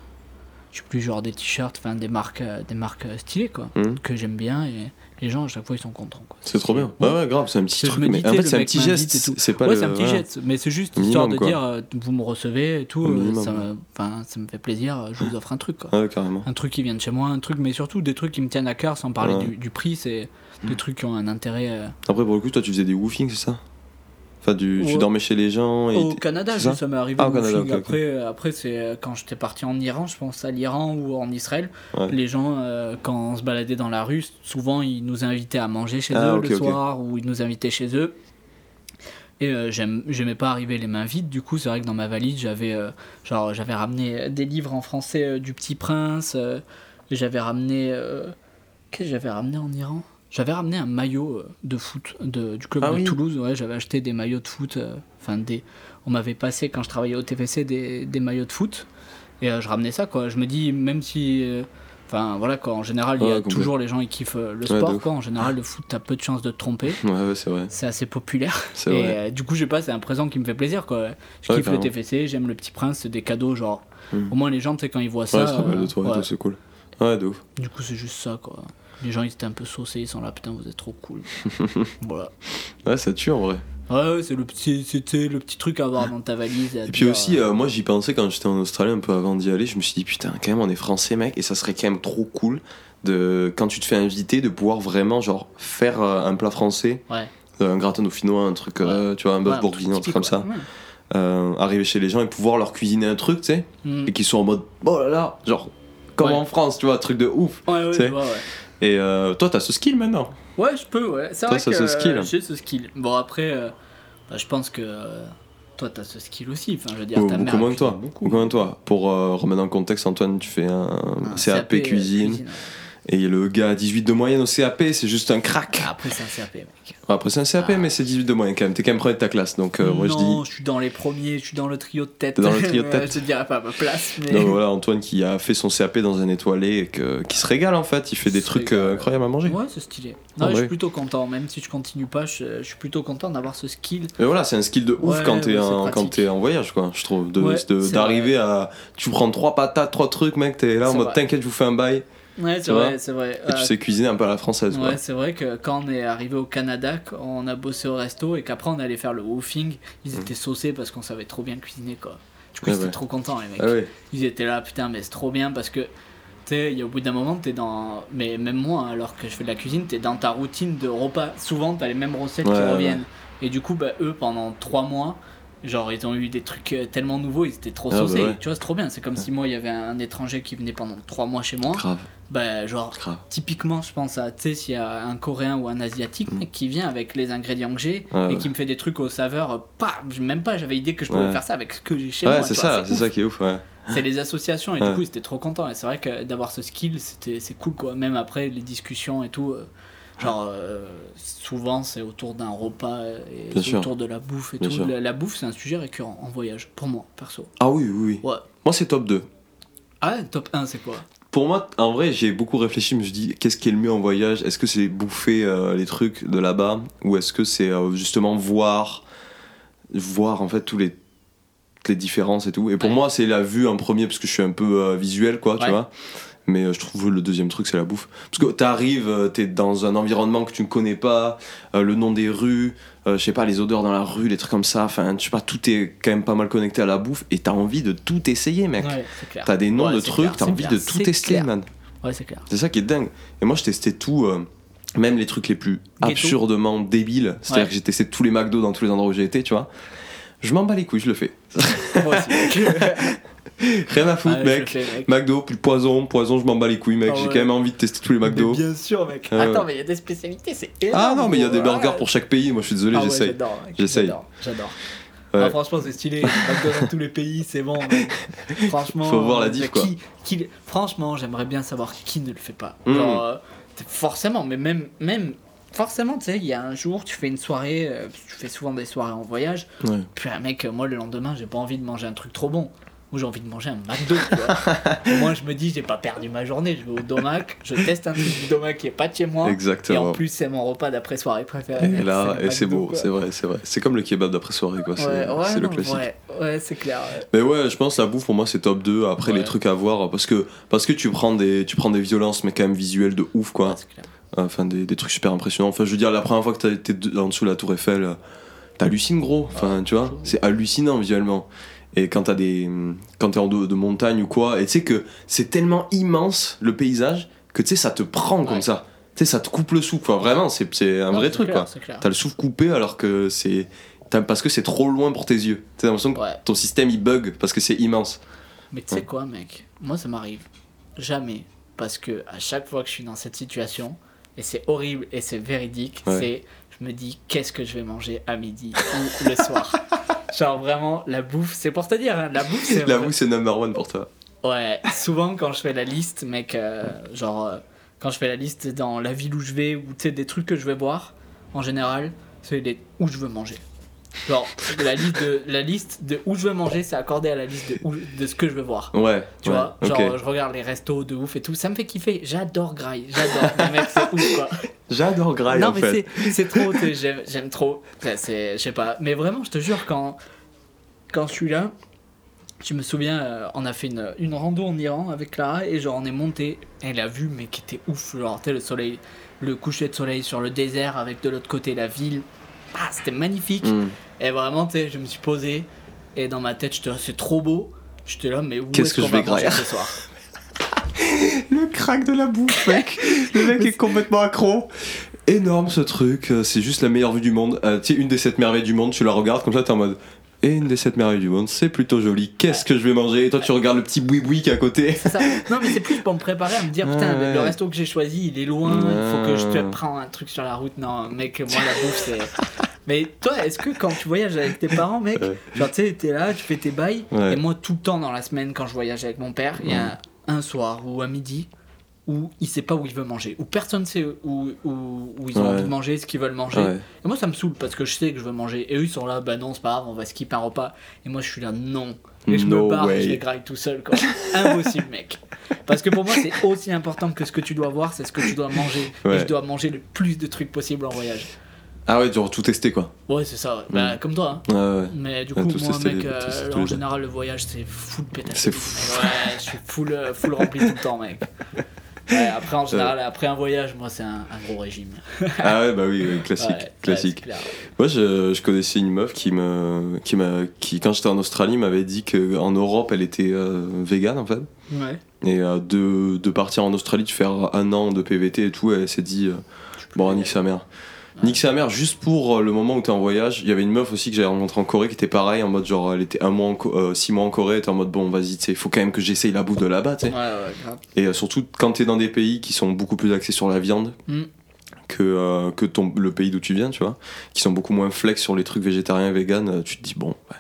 Je suis plus genre des t-shirts, enfin des marques, euh, des marques euh, stylées quoi, Mhm. que j'aime bien et les gens à chaque fois ils sont contents. C'est trop bien. Ouais. Ouais, ouais, grave, c'est un petit truc. Mais en fait, c'est un petit geste. C'est pas ouais, le. c'est un petit voilà. geste, mais c'est juste histoire de quoi. dire euh, vous me recevez et tout, euh, ça, me, enfin, ça me fait plaisir, je vous offre un truc quoi. Ouais, carrément. Un truc qui vient de chez moi, un truc, mais surtout des trucs qui me tiennent à cœur sans parler du, du prix, c'est des trucs qui ont un intérêt. euh, Après, pour le coup, toi, tu faisais des woofing, c'est ça? Enfin, du... tu dormais chez les gens et. Au Canada, ça ça, m'est arrivé. Ah, au Canada. Après, euh, après c'est euh, quand j'étais parti en Iran, je pense à l'Iran ou en Israël. Ouais. Les gens, euh, quand on se baladait dans la rue, souvent ils nous invitaient à manger chez Ah, eux le soir ou ils nous invitaient chez eux. Et euh, j'aimais pas arriver les mains vides. Du coup, c'est vrai que dans ma valise, j'avais euh, genre j'avais ramené des livres en français du Petit Prince. j'avais ramené qu'est-ce que j'avais ramené en Iran? J'avais ramené un maillot euh, de foot de, du club Ah de oui. Toulouse. Ouais, j'avais acheté des maillots de foot. euh, Enfin, des. On m'avait passé quand je travaillais au TFC des, des maillots de foot. Et euh, je ramenais ça quoi. Je me dis même si. euh, Enfin voilà quoi, en général, il y a toujours les gens qui kiffent euh, le Ouais, sport quoi. En général, le foot, t'as peu de chances de te tromper. Ouais, ouais, c'est vrai. C'est assez populaire. Et vrai. du coup, je sais pas, c'est un présent qui me fait plaisir quoi. Je kiffe le. TFC, j'aime le petit prince, c'est des cadeaux genre. Mm. Au moins les gens, tu sais, quand ils voient Ouais, ça. ouais. c'est cool. Ouais, de ouf. Du coup, c'est juste ça quoi. Les gens ils étaient un peu saucés, ils sont là, putain, vous êtes trop cool. voilà. Ouais, ça tue en vrai. Ouais, ouais, c'est le petit, c'était le petit truc à avoir dans ta valise. Et puis aussi, euh, moi j'y pensais quand j'étais en Australie un peu avant d'y aller, je me suis dit putain, quand même on est français mec, et ça serait quand même trop cool de quand tu te fais inviter de pouvoir vraiment genre faire euh, un plat français, Ouais. euh, un gratin dauphinois, un truc, euh, tu vois, un bœuf bourguignon, un truc comme ça, Euh, arriver chez les gens et pouvoir leur cuisiner un truc, tu sais, Mm. et qu'ils soient en mode oh là là, genre comme en France, tu vois, truc de ouf. Ouais, ouais, tu sais. Et euh, toi t'as ce skill maintenant. Ouais, je peux, ouais. C'est Toi, vrai que ce skill. j'ai ce skill. Bon, après, euh, bah, je pense que euh, toi, t'as ce skill aussi. Enfin, je veux dire, ta mère. beaucoup moins que toi. cuisine Beaucoup. Moins que toi. Pour euh, remettre en contexte, Antoine, tu fais un, Un CAP, euh, cuisine. Et le gars à 18 de moyenne au CAP, c'est juste un crack. Ah, Après, c'est un CAP, mec. Après, c'est un CAP, Ah. mais c'est 18 de moyenne quand même. T'es quand même premier de ta classe. Donc, euh, moi, je dis. non, je suis dans les premiers, je suis dans le trio de tête. Dans le trio de tête. je te dirais pas à ma place, mais. Donc voilà, Antoine qui a fait son CAP dans un étoilé et que- qui se régale en fait. Il fait des trucs régale. euh, incroyables à manger. Ouais, c'est stylé. Non, je suis plutôt content. Même si je continue pas, je, je suis plutôt content d'avoir ce skill. Mais voilà, c'est un skill de ouf Ouais, quand t'es ouais, en, en voyage, quoi. Je trouve. De- Ouais, de- D'arriver à. Tu prends trois patates, trois trucs, mec. T'es là en mode t'inquiète, je vous fais un bail. Ouais, c'est vrai, c'est vrai. Et tu Euh, sais cuisiner un peu à la française. Ouais, c'est vrai que quand on est arrivé au Canada, on a bossé au resto et qu'après on allait faire le woofing, ils étaient saucés parce qu'on savait trop bien cuisiner quoi. Du coup, Mm. Ouais, ils étaient trop contents les mecs. Ah ouais. Ils étaient là, putain, mais c'est trop bien parce que tu au bout d'un moment, t'es dans. Mais même moi, hein, alors que je fais de la cuisine, t'es dans ta routine de repas. Souvent, t'as les mêmes recettes Ouais, qui reviennent. Et du coup, bah, eux, pendant trois mois, genre, ils ont eu des trucs euh, tellement nouveaux, ils étaient trop Ah, bah saucés. ouais. Tu vois, c'est trop bien. C'est comme si moi, il y avait un étranger qui venait pendant trois mois chez moi. Grave, Bah, genre, grave. typiquement, je pense à, tu sais, s'il y a un coréen ou un asiatique mec, qui vient avec les ingrédients que j'ai Mm. Ouais, et ouais. qui me fait des trucs aux saveurs, euh, pas, même pas, j'avais idée que je pouvais Ouais. faire ça avec ce que j'ai chez Ouais, moi. c'est tu vois, ça, c'est ça qui est ouf, ouais. C'est les associations et Ouais. du coup, ils étaient trop contents. Et c'est vrai que d'avoir ce skill, c'était, c'est cool quoi. Même après, les discussions et tout. euh, Genre, euh, souvent c'est autour d'un repas et sûr. autour de la bouffe et Bien tout. La, la bouffe, c'est un sujet récurrent en voyage, pour moi, perso. Ah oui, oui, oui. Ouais. Moi, c'est top 2. Ah, top 1, c'est quoi? Pour moi, en vrai, j'ai beaucoup réfléchi. Je me suis dit, qu'est-ce qui est le mieux en voyage? Est-ce que c'est bouffer euh, les trucs de là-bas? Ou est-ce que c'est euh, justement voir, voir en fait tous les, toutes les différences et tout? Et pour Ouais. moi, c'est la vue en premier, parce que je suis un peu visuel, quoi, tu vois. Mais euh, je trouve le deuxième truc, c'est la bouffe. Parce que t'arrives, euh, t'es dans un environnement que tu ne connais pas, euh, le nom des rues, je sais pas, les odeurs dans la rue, les trucs comme ça. Enfin, je sais pas, tout est quand même pas mal connecté à la bouffe et t'as envie de tout essayer, mec. Ouais. T'as des noms Ouais, de trucs, t'as envie clair, de tout tester, clair. man. Ouais, c'est clair. C'est ça qui est dingue. Et moi, je testais tout, euh, même les trucs les plus Ghetto. absurdement débiles. C'est-à-dire Ouais. que j'ai testé tous les McDo dans tous les endroits où j'ai été, tu vois. Je m'en bats les couilles, je le fais. Moi aussi, mec. Rien à foutre, mec. fais, mec. McDo, plus poison, poison, je m'en bats les couilles, mec. Ah J'ai ouais. quand même envie de tester tous les McDo. Mais bien sûr, mec. Ah ouais. Attends, mais il y a des spécialités, c'est énorme. Ah non, mais il y a des burgers Ouais. pour chaque pays. Moi, je suis désolé, Ah j'essaye. J'adore, mec, J'essaye. J'adore. Ah, franchement, c'est stylé. McDo dans tous les pays, c'est bon. mec. Franchement. Faut voir la diff, qui- quoi. qui- franchement, j'aimerais bien savoir qui ne le fait pas. Mm. Genre, euh, forcément, mais même, même forcément, tu sais, il y a un jour, tu fais une soirée, euh, tu fais souvent des soirées en voyage, Ouais. puis un mec, euh, moi le lendemain, j'ai pas envie de manger un truc trop bon. Moi, j'ai envie de manger un McDo. Moi, je me dis, j'ai pas perdu ma journée. Je vais au Domac, je teste un truc Domac qui est pas de chez moi. Et Exactement. en plus, c'est mon repas d'après-soirée préféré. Et là, et c'est beau, c'est vrai, c'est vrai. C'est comme le kebab d'après soirée, quoi. C'est Ouais, le classique. Ouais, ouais, c'est clair. ouais. Mais ouais, je pense la bouffe pour moi c'est top 2. Après les trucs à voir parce que parce que tu prends des tu prends des violences mais quand même visuelles de ouf quoi. Enfin des, des trucs super impressionnants. Enfin je veux dire la première fois que de- en dessous de la Tour Eiffel, euh, t'hallucines gros. Enfin tu vois, c'est hallucinant visuellement. Et quand t'as des quand t'es en dos de montagne ou quoi, et tu sais que c'est tellement immense le paysage que tu sais ça te prend comme Ouais. ça. Tu sais ça te coupe le souffle. Quoi. Vraiment c'est c'est un Non, vrai truc clair, quoi. T'as le souffle coupé alors que c'est parce que c'est trop loin pour tes yeux. T'as l'impression que Ouais. ton système il bug parce que c'est immense. Mais tu sais quoi, mec? Moi, ça m'arrive jamais. Parce que à chaque fois que je suis dans cette situation, et c'est horrible et c'est véridique, c'est je me dis qu'est-ce que je vais manger à midi ou le soir? Genre vraiment, la bouffe, c'est pour te dire, hein, la bouffe, c'est. J'avoue, c'est number one pour toi. Ouais, souvent quand je fais la liste, mec, euh, genre euh, quand je fais la liste dans la ville où je vais ou tu sais des trucs que je vais boire, en général, c'est les où je veux manger. Genre la liste de la liste de où je veux manger, c'est accordé à la liste de, où- de ce que je veux voir. Ouais. Tu ouais, vois, genre je regarde les restos de ouf et tout, ça me fait kiffer. J'adore Grail, j'adore. Mec, c'est ouf quoi. J'adore Grail non en mais fait. c'est trop, j'aime trop. Je sais pas, mais vraiment je te jure quand quand je suis là, je me souviens, euh, on a fait une, une rando en Iran avec Clara et genre on est monté et la vue mais qui était ouf, genre tu le soleil, le coucher de soleil sur le désert avec de l'autre côté la ville. Ah, c'était magnifique. Hmm. Et vraiment, tu sais, je me suis posé et dans ma tête, j'étais là, c'est trop beau. J'étais là, mais où Qu'est-ce est-ce que qu'on je va vais grailler ce soir? Le crack de la bouffe, mec. Le mec est complètement accro. Énorme ce truc, euh, c'est juste la meilleure vue du monde. Euh, tu sais, une des sept merveilles du monde, tu la regardes comme ça, t'es en mode. Et une des sept merveilles du monde, c'est plutôt joli. Qu'est-ce que je vais manger? Et toi, tu regardes le petit boui-boui qui est à côté. C'est ça. Non, mais c'est plus pour me préparer à me dire, putain, Ouais, le- resto que j'ai choisi, il est loin, il faut que je te prends un truc sur la route. Non, mec, moi, la bouffe, c'est. Mais toi, est-ce que quand tu voyages avec tes parents, mec, Ouais. genre, tu sais, t'es là, tu fais tes bails, et moi, tout le temps dans la semaine, quand je voyage avec mon père, il y a un soir ou à midi où il sait pas où il veut manger, où personne sait où, où, où ils ont Ouais. envie de manger, ce qu'ils veulent manger. Ouais. Et moi, ça me saoule parce que je sais que je veux manger. Et eux, ils sont là, bah non, c'est pas grave, on va skipper un repas. Et moi, je suis là, non. Et je No me barre, way. je les graille tout seul, quoi. Impossible, mec. Parce que pour moi, c'est aussi important que ce que tu dois voir, c'est ce que tu dois manger. Et Ouais. je dois manger le plus de trucs possible en voyage. Ah ouais, genre tout tester quoi. Ouais, c'est ça. ouais. Bah, comme toi. hein. Ouais, ouais. Mais du Ouais, coup, tout moi, mec, euh, en général, le voyage, c'est full pétage. C'est fou. Ouais, je suis full, euh, full rempli tout le temps, mec. Ouais, après, en général, après un voyage, moi, c'est un, un gros régime. Ah ouais, bah oui, oui, classique. Ouais, classique. clair. Moi, je, je connaissais une meuf qui me, qui m'a, qui quand j'étais en Australie m'avait dit qu'en Europe, elle était euh, végane en fait. Ouais. Et euh, de, de partir en Australie, de faire un an de PVT et tout, elle s'est dit, euh, bon, nique sa mère. Nique sa mère, juste pour euh, le moment où t'es en voyage. Il y avait une meuf aussi que j'avais rencontrée en Corée qui était pareil, en mode genre, elle était un mois en euh, six mois en Corée, elle était en mode bon, vas-y, tu sais, faut quand même que j'essaye la bouffe de là-bas, tu sais. Ouais, ouais, grave. Et euh, surtout quand t'es dans des pays qui sont beaucoup plus axés sur la viande Mm. que, euh, que ton, le pays d'où tu viens, tu vois, qui sont beaucoup moins flex sur les trucs végétariens et vegan, euh, tu te dis bon, ouais,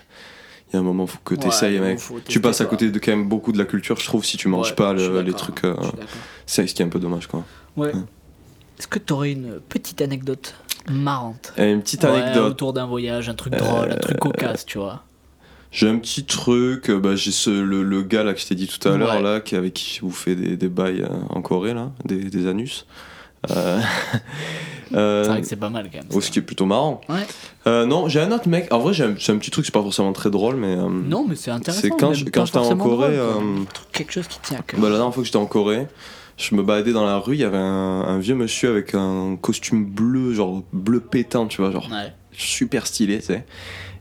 il y a un moment, faut que t'essayes, Ouais, mec. Tu passes à côté de quand même beaucoup de la culture, je trouve, si tu manges Ouais, pas le- les trucs. euh, c'est ce qui est un peu dommage, quoi. Ouais. Est-ce que t'aurais une petite anecdote marrante Et une petite anecdote. Euh, autour d'un voyage, un truc drôle, un truc cocasse, tu vois. J'ai un petit truc, euh, bah, j'ai ce, le, le gars là que je t'ai dit tout à l'heure, Ouais. là, qui, avec qui vous fait des, des bails euh, en Corée, là, des, des anus. Euh, euh, C'est vrai que c'est pas mal quand même. oh, ce qui est plutôt marrant. Ouais. Euh, non, j'ai un autre mec. En vrai, j'ai un, c'est un petit truc, c'est pas forcément très drôle, mais. euh, Non, mais c'est intéressant. C'est quand je- quand j'étais en Corée, drôle, quoi. euh, Quelque chose qui tient à cœur. Bah, la dernière fois que j'étais en Corée, je me baladais dans la rue, il y avait un, un vieux monsieur avec un costume bleu, genre bleu pétant, tu vois, genre Ouais. super stylé, tu sais.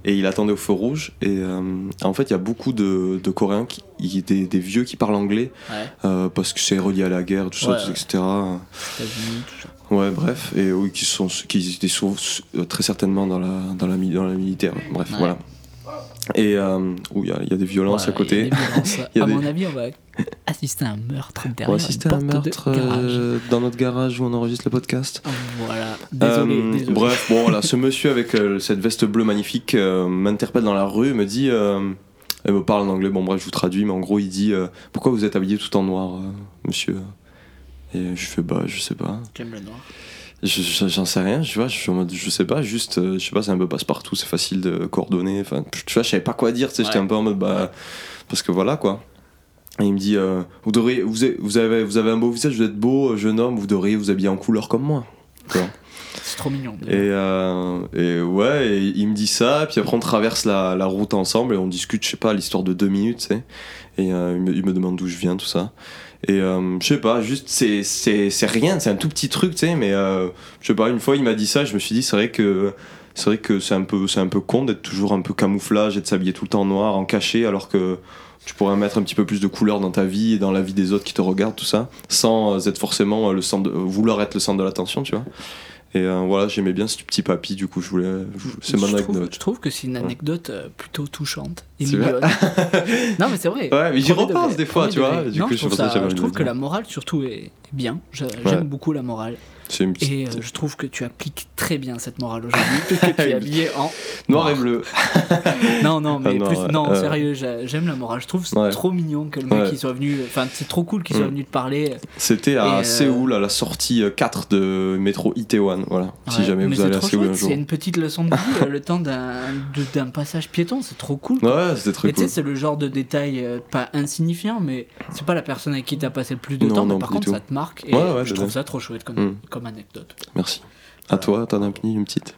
Et il attendait au feu rouge. Et euh, en fait, il y a beaucoup de, de Coréens, qui, des, des vieux qui parlent anglais, Ouais. euh, parce que c'est relié à la guerre, tout ça, Ouais, tout- ouais. etc. Ça. Ouais, bref, et oui, qui sont qui étaient sou- sou- très certainement dans la dans la, dans la militaire. Bref, voilà. Et euh, où il y, a- il y a des violences Ouais, à côté. il y a des violences. Il y a à des- mon avis, on va assister à un meurtre On derrière va une assister à un meurtre euh, dans notre garage où on enregistre le podcast. Voilà. Désolé, Euh, désolé. Bref, bon voilà, ce monsieur avec euh, cette veste bleue magnifique euh, m'interpelle dans la rue, me dit, euh, elle me parle en anglais, bon bref je vous traduis, mais en gros il dit, euh, pourquoi vous êtes habillé tout en noir, euh, monsieur? Et je fais, bah je sais pas. J'aime le noir. Je- je- J'en sais rien, tu vois, je je sais pas, juste, euh, je sais pas, c'est un peu passe-partout, c'est facile de coordonner, enfin, tu vois, je savais pas quoi dire, tu sais, j'étais un peu en mode, bah, parce que voilà quoi. Et il me dit, euh, vous, devriez, vous, avez, vous, avez, vous avez un beau visage, vous êtes beau, euh, jeune homme, vous devriez vous habiller en couleur comme moi. C'est trop mignon. Et, euh, et ouais, et il me dit ça, puis après on traverse la, la route ensemble et on discute, je sais pas, l'histoire de deux minutes, tu sais. Et euh, il, me, il me demande d'où je viens, tout ça. Et euh, je sais pas, juste, c'est- c'est c'est rien, c'est un tout petit truc, tu sais, mais euh, je sais pas, une fois il m'a dit ça, je me suis dit, c'est vrai que c'est vrai que c'est un peu, c'est un peu con d'être toujours un peu camouflage et de s'habiller tout le temps en noir, en caché, alors que tu pourrais mettre un petit peu plus de couleur dans ta vie et dans la vie des autres qui te regardent, tout ça, sans être forcément le centre vouloir être le centre de l'attention, tu vois. Et euh, voilà, j'aimais bien ce petit papy, du coup, je voulais. C'est mon trouve, anecdote. je trouve que c'est une anecdote euh, plutôt touchante et mignonne. non, mais c'est vrai. Ouais, mais j'y repense des fois, tu vois. Du coup, je trouve, ça je trouve que la morale surtout est bien. Ouais. J'aime beaucoup la morale. Petite. Et euh, je trouve que tu appliques très bien cette morale aujourd'hui, puisque tu es habillé en Noir et bleu. Non, non, mais Ah non, plus, ouais, non, euh, sérieux, j'a- j'aime la morale. Je trouve c'est Ouais. trop mignon que le mec Ouais. il soit venu. Enfin, c'est trop cool qu'il soit Mm. venu te parler. C'était à Et, euh, Séoul, à la sortie euh, 4 de métro Itaewon. Voilà. si Ouais, jamais mais vous allez à Séoul un jour. C'est une petite leçon de vie euh, le temps d'un passage piéton. C'est trop cool. Ouais, c'était très tu cool. sais, c'est le genre de détail euh, pas insignifiant, mais c'est pas la personne avec qui t'as passé le plus de Non, temps. non, mais par contre, ça te marque. Et je trouve ça trop chouette comme, Mm. Comme anecdote. Merci. À toi, t'en as une petite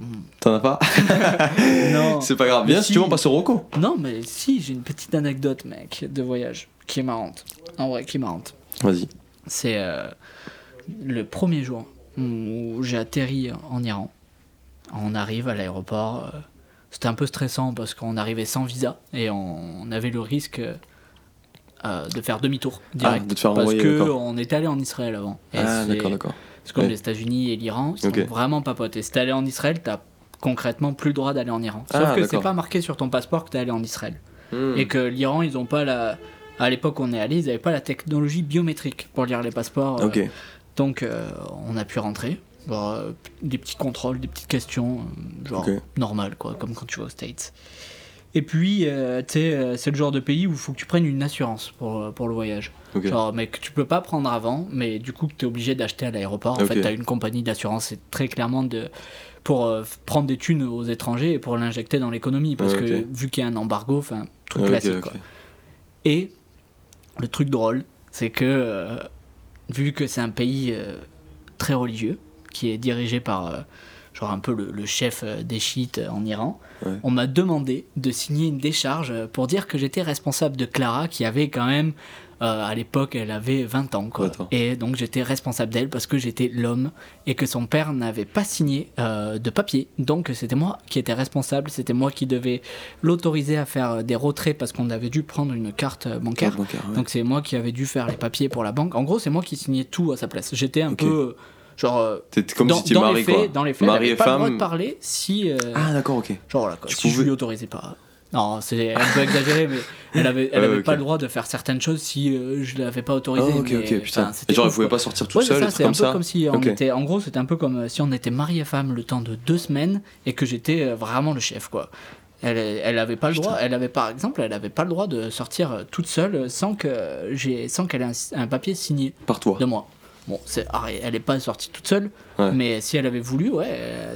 Mm. T'en as pas non. C'est pas grave. Bien, si. si tu veux, on passe au Rocco. non, mais si, j'ai une petite anecdote, mec, de voyage qui est marrante. En vrai, qui est marrante. Vas-y. C'est euh, le premier jour où j'ai atterri en Iran. On arrive à l'aéroport. euh, C'était un peu stressant parce qu'on arrivait sans visa et on avait le risque euh, de faire demi-tour direct. Ah, de faire parce envoyer, que d'accord. on était allé en Israël avant. Et Ah, d'accord, d'accord. Comme Ouais. les États-Unis et l'Iran, ils sont vraiment pas potes. Et si t'es allé en Israël, t'as concrètement plus le droit d'aller en Iran. Sauf Ah, que c'est pas marqué sur ton passeport que t'es allé en Israël. Hmm. Et que l'Iran, ils ont pas la. À l'époque où on est allé, ils avaient pas la technologie biométrique pour lire les passeports. euh, donc euh, on a pu rentrer. Des petits contrôles, des petites questions, genre Ok. normal quoi, comme quand tu vas aux States. Et puis, euh, euh, c'est le genre de pays où il faut que tu prennes une assurance pour, euh, pour le voyage. Genre, mais que tu peux pas prendre avant, mais du coup que tu es obligé d'acheter à l'aéroport. En fait, tu as une compagnie d'assurance, c'est très clairement de, pour euh, prendre des thunes aux étrangers et pour l'injecter dans l'économie. Parce Ah, que vu qu'il y a un embargo, enfin, truc Ah, classique quoi. Et le truc drôle, c'est que euh, vu que c'est un pays très religieux, qui est dirigé par genre un peu le, le chef des chiites en Iran, Ouais. on m'a demandé de signer une décharge pour dire que j'étais responsable de Clara, qui avait quand même, euh, à l'époque, elle avait 20 ans. Quoi. Attends. Et donc j'étais responsable d'elle parce que j'étais l'homme et que son père n'avait pas signé euh, de papier. Donc c'était moi qui étais responsable, c'était moi qui devais l'autoriser à faire des retraits parce qu'on avait dû prendre une carte euh, bancaire. Carte bancaire, ouais. Donc c'est moi qui avais dû faire les papiers pour la banque. En gros, c'est moi qui signais tout à sa place. J'étais un peu euh, genre euh, T'étais comme dans, si tu dans marié les faits, quoi. dans les faits, Mari elle et pas le droit de femme. parler si euh, Ah, d'accord, ok. genre voilà quoi, Tu si je pouvais- lui autorisais pas. Non, c'est un peu exagéré, mais elle avait, elle avait ok. pas le droit de faire certaines choses si euh, je l'avais pas Oh, autorisé. ok, mais, ok, putain. c'était Et genre, elle pouvait pas sortir toute Ouais, seule, ça, c'est un comme peu ça. comme si on Ok. était. En gros, c'était un peu comme euh, si on était mari et femme le temps de deux semaines et que j'étais euh, vraiment le chef, quoi. Elle, elle avait pas le droit. Elle avait par exemple, elle avait pas le droit de sortir euh, toute seule sans que j'ai, sans qu'elle ait un, un papier signé Par toi. de moi. Bon, ah, elle est pas sortie toute seule, Ouais. mais si elle avait voulu, ouais,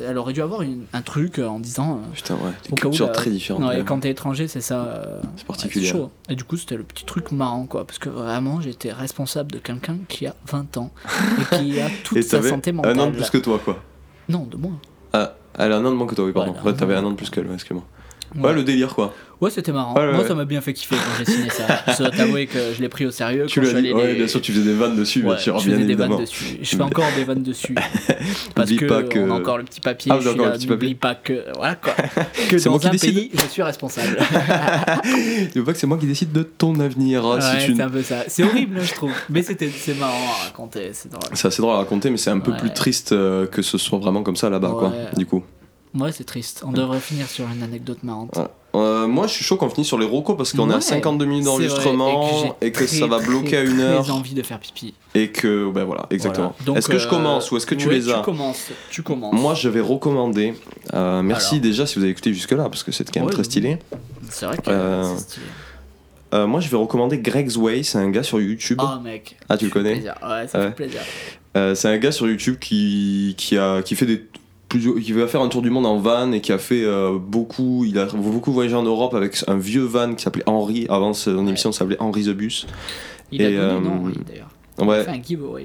elle aurait dû avoir une- un truc euh, en disant. euh, Putain, ouais. Des cas où, cultures là, très différentes. non, quand et même. quand t'es étranger, c'est ça. euh, C'est ouais, particulier. chaud. Et du coup, c'était le petit truc marrant, quoi. Parce que vraiment, j'étais responsable de quelqu'un qui a 20 ans et qui a toute Et sa santé un mentale. an de plus que toi, quoi. Non, de moins. Ah, elle a un an de moins que toi, oui, pardon. Ouais, Ouais, t'avais un un an. de plus qu'elle, ouais, excuse-moi. Ouais. Ouais, le délire, quoi. Ouais, c'était marrant. Ouais, ouais, Moi, ça m'a bien fait kiffer quand j'ai signé ça. Je dois t'avouer que je l'ai pris au sérieux. Tu l'as dit, ouais, les- bien sûr, tu faisais des vannes dessus, bien sûr, je bien des vannes dessus. Je fais encore des vannes dessus. Parce N'oublie que, pas que- on a encore le petit papier. Ah, je suis là, le petit n'oublie papier. pas que. Voilà quoi. Que moi dans qui décide. pays, je suis responsable. Tu veux pas que c'est moi qui décide de ton avenir, hein, Ouais, c'est un peu ça. C'est horrible, je trouve. Mais c'est marrant à raconter. C'est drôle. C'est assez drôle à raconter, mais c'est un peu plus triste euh, que ce soit vraiment comme ça là-bas, quoi, du coup. Ouais, c'est triste. On devrait finir sur une anecdote marrante. Ouais. Euh, moi, je suis chaud qu'on finisse sur les rocos parce qu'on est à Ouais, 52 minutes d'enregistrement j'ai et que, ça va bloquer à une heure envie de faire pipi. et que, ben voilà, exactement. Voilà. Est-ce que je euh, commence ou est-ce que tu ouais, les as Tu commences. Tu commences. Moi, je vais recommander. euh, merci Alors. déjà si vous avez écouté jusque-là parce que c'est quand même Ouais, très stylé. c'est vrai que c'est stylé. Euh, moi, je vais recommander Greg's Way. C'est un gars sur YouTube. Oh mec. Ah, tu le connais plaisir. Ouais, ça Ouais. fait plaisir. Euh, c'est un gars sur YouTube qui, qui, a, qui fait des plusieurs, qui va faire un tour du monde en van et qui a fait euh, beaucoup, il a beaucoup voyagé en Europe avec un vieux van qui s'appelait Henri. Avant, son émission s'appelait Henri the Bus. Il a donné, euh, non, oui, d'ailleurs. Il a Ouais.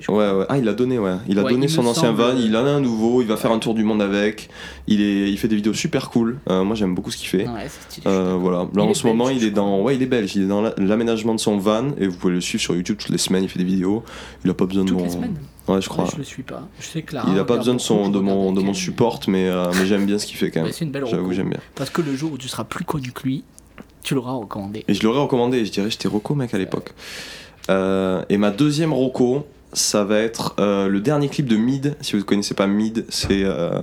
je. Ah, il a donné, ouais. Il a Ouais, donné il son ancien semble. van, il en a un nouveau, il va faire un tour du monde avec. Il, est, il fait des vidéos super cool. Euh, moi, j'aime beaucoup ce qu'il fait. Stylé. Euh, voilà. Là, Il en ce moment, il est dans. Ouais, il est belge. Il est dans la- l'aménagement de son van et vous pouvez le suivre sur YouTube toutes les semaines. Il fait des vidéos. Il a pas besoin de mon. les semaines Ouais, je crois. Ouais, Je le suis pas. Je sais que Clara il a pas regarde besoin de, son, de, mon, de mon support, mais, euh, mais j'aime bien ce qu'il fait quand même. C'est une belle J'avoue, j'aime bien. Parce que le jour où tu seras plus connu que lui, tu l'auras recommandé. Et je l'aurais recommandé, je dirais, j'étais Rocco, mec, à l'époque. Euh, et ma deuxième Rocco, ça va être euh, le dernier clip de Mid. Si vous ne connaissez pas Mid, c'est euh,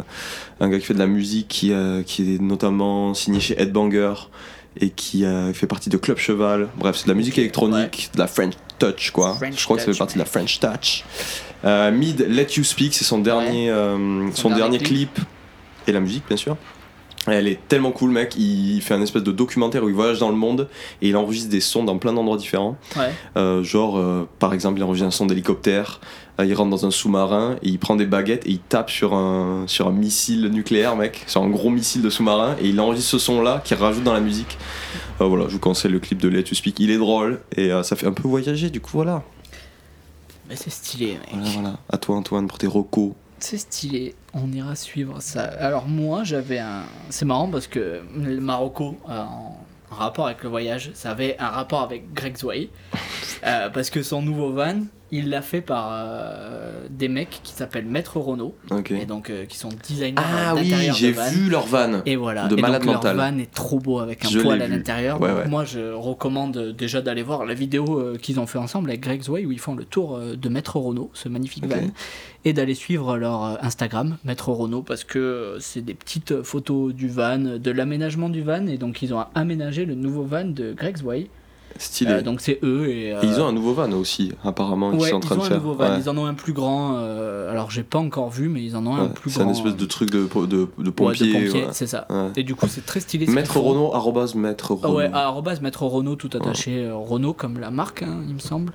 un gars qui fait de la musique, qui, qui est notamment signé chez Headbanger et qui fait partie de Club Cheval. Bref, c'est de la musique électronique, de la French Touch, quoi. French je crois que ça fait partie de la. French Touch. Mid, Let You Speak, c'est son dernier, son dernier dernier clip. clip. Et la musique, bien sûr. Elle est tellement cool, mec. Il fait un espèce de documentaire où il voyage dans le monde et il enregistre des sons dans plein d'endroits différents. Ouais. Euh, genre, euh, par exemple, il enregistre un son d'hélicoptère. euh, il rentre dans un sous-marin et il prend des baguettes et il tape sur un, sur un missile nucléaire, mec, sur un gros missile de sous-marin et il enregistre ce son-là qu'il rajoute dans la musique. Voilà, je vous conseille le clip de Let You Speak. Il est drôle et ça fait un peu voyager, du coup, voilà. C'est stylé, mec. Voilà, voilà. À toi, Antoine, pour tes recos. C'est stylé, on ira suivre ça. Alors moi j'avais un... C'est marrant parce que le Marocco, euh, en rapport avec le voyage, ça avait un rapport avec Greg Zway. Euh, parce que son nouveau van, il l'a fait par euh, des mecs qui s'appellent Maître Renault. Et donc euh, qui sont designers Ah oui, j'ai vu leur van. Et voilà. de et malade donc, leur mental. van est trop beau avec un Je poil à l'intérieur. Ouais, Donc, ouais. Moi, je recommande déjà d'aller voir la vidéo euh, qu'ils ont fait ensemble avec Greg Zway où ils font le tour de Maître Renault, ce magnifique van, et d'aller suivre leur Instagram, Maître Renault, parce que c'est des petites photos du van, de l'aménagement du van, et donc ils ont aménagé le nouveau van de Greg Zway. Stylé. Euh, donc c'est eux et. euh, Et ils ont un nouveau van aussi, apparemment, Ouais, sont en ils train ont de un faire. nouveau van. Ouais. Ils en ont un plus grand. euh, alors j'ai pas encore vu, mais ils en ont un plus C'est grand. un espèce de truc de, de, pompier. pompier, c'est ça. Et du coup, c'est très stylé. Maître. Renault, arrobase Maître Ah Renault. ouais, arrobase Maître Renault tout attaché. euh, Renault comme la marque, hein, il me semble.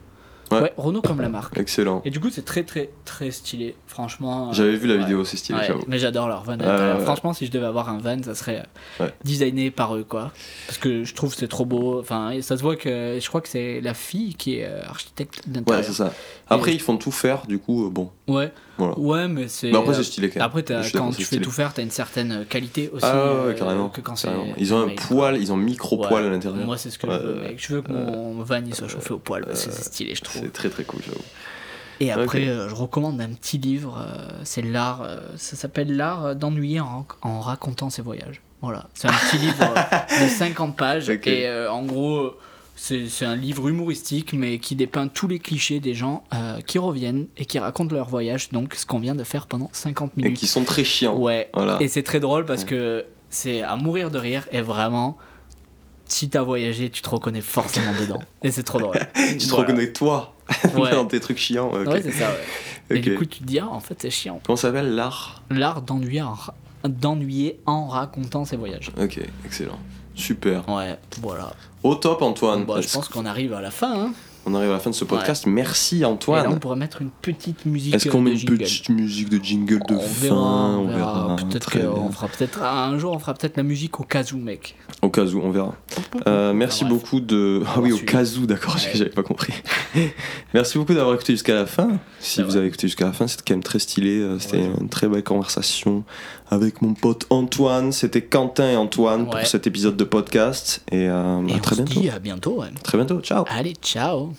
Ouais. Ouais. Renault comme la marque. Excellent. Et du coup, c'est très très très stylé. Franchement. euh, J'avais vu la ouais. vidéo, c'est stylé, Ouais, mais j'adore leur van. Ouais, ouais. Franchement, si je devais avoir un van, ça serait euh, Ouais. designé par eux, quoi. Parce que je trouve que c'est trop beau. Enfin, ça se voit que je crois que c'est la fille qui est euh, architecte Ouais, d'intérieur. c'est ça. Après, ils font tout faire, du coup, bon. Ouais, Voilà. ouais, mais c'est. Mais après, euh, c'est stylé quand même. Après, quand tu fais tout faire, t'as une certaine qualité aussi. Ah ouais, euh, carrément. que quand carrément. Ils ont un poil, ils ont un micro-poil à l'intérieur. Moi, c'est ce que je veux, mec. Je veux que mon van il soit chauffé au poil parce que c'est stylé, je trouve. C'est très très cool, j'avoue. Et après, euh, je recommande un petit livre. euh, c'est l'art. euh, ça s'appelle L'art d'ennuyer en, en racontant ses voyages. Voilà. C'est un petit livre euh, de 50 pages. Et euh, en gros, euh, c'est un livre humoristique, mais qui dépeint tous les clichés des gens euh, qui reviennent et qui racontent leur voyage. Donc, ce qu'on vient de faire pendant 50 Et minutes. qui sont très chiants. Ouais. Voilà. Et c'est très drôle parce que c'est à mourir de rire et vraiment, si t'as voyagé, tu te reconnais forcément dedans. Et c'est trop drôle. Tu te Voilà. reconnais toi Ouais. dans tes trucs chiants. ok. Ouais, c'est ça, ouais. Et du coup, tu te dis, ah, en fait, c'est chiant. Comment ça s'appelle l'art? L'art d'ennuyer en, ra- d'ennuyer en racontant ses voyages. Ok, excellent. Super. Ouais, voilà. Au top, Antoine. Bon, je pense qu'on arrive à la fin. Hein. On arrive à la fin de ce podcast. Merci, Et là, on Antoine. pourrait mettre une petite musique. Est-ce qu'on euh, met de une petite musique de jingle de on fin verra, On verra. Peut-être qu'on fera peut-être un jour, on fera peut-être la musique au cas où, mec. Au cas où, on verra. Euh, merci bref. beaucoup de. Ah oui, au cas où, d'accord, Ouais. j'avais pas compris. merci beaucoup d'avoir écouté jusqu'à la fin. Si vous vrai. avez écouté jusqu'à la fin, c'était quand même très stylé. Euh, C'était Ouais. une très belle conversation avec mon pote Antoine. C'était Quentin et Antoine pour cet épisode de podcast. Et, euh, Et à très bientôt. à bientôt. ouais. Très bientôt. Ciao. Allez, ciao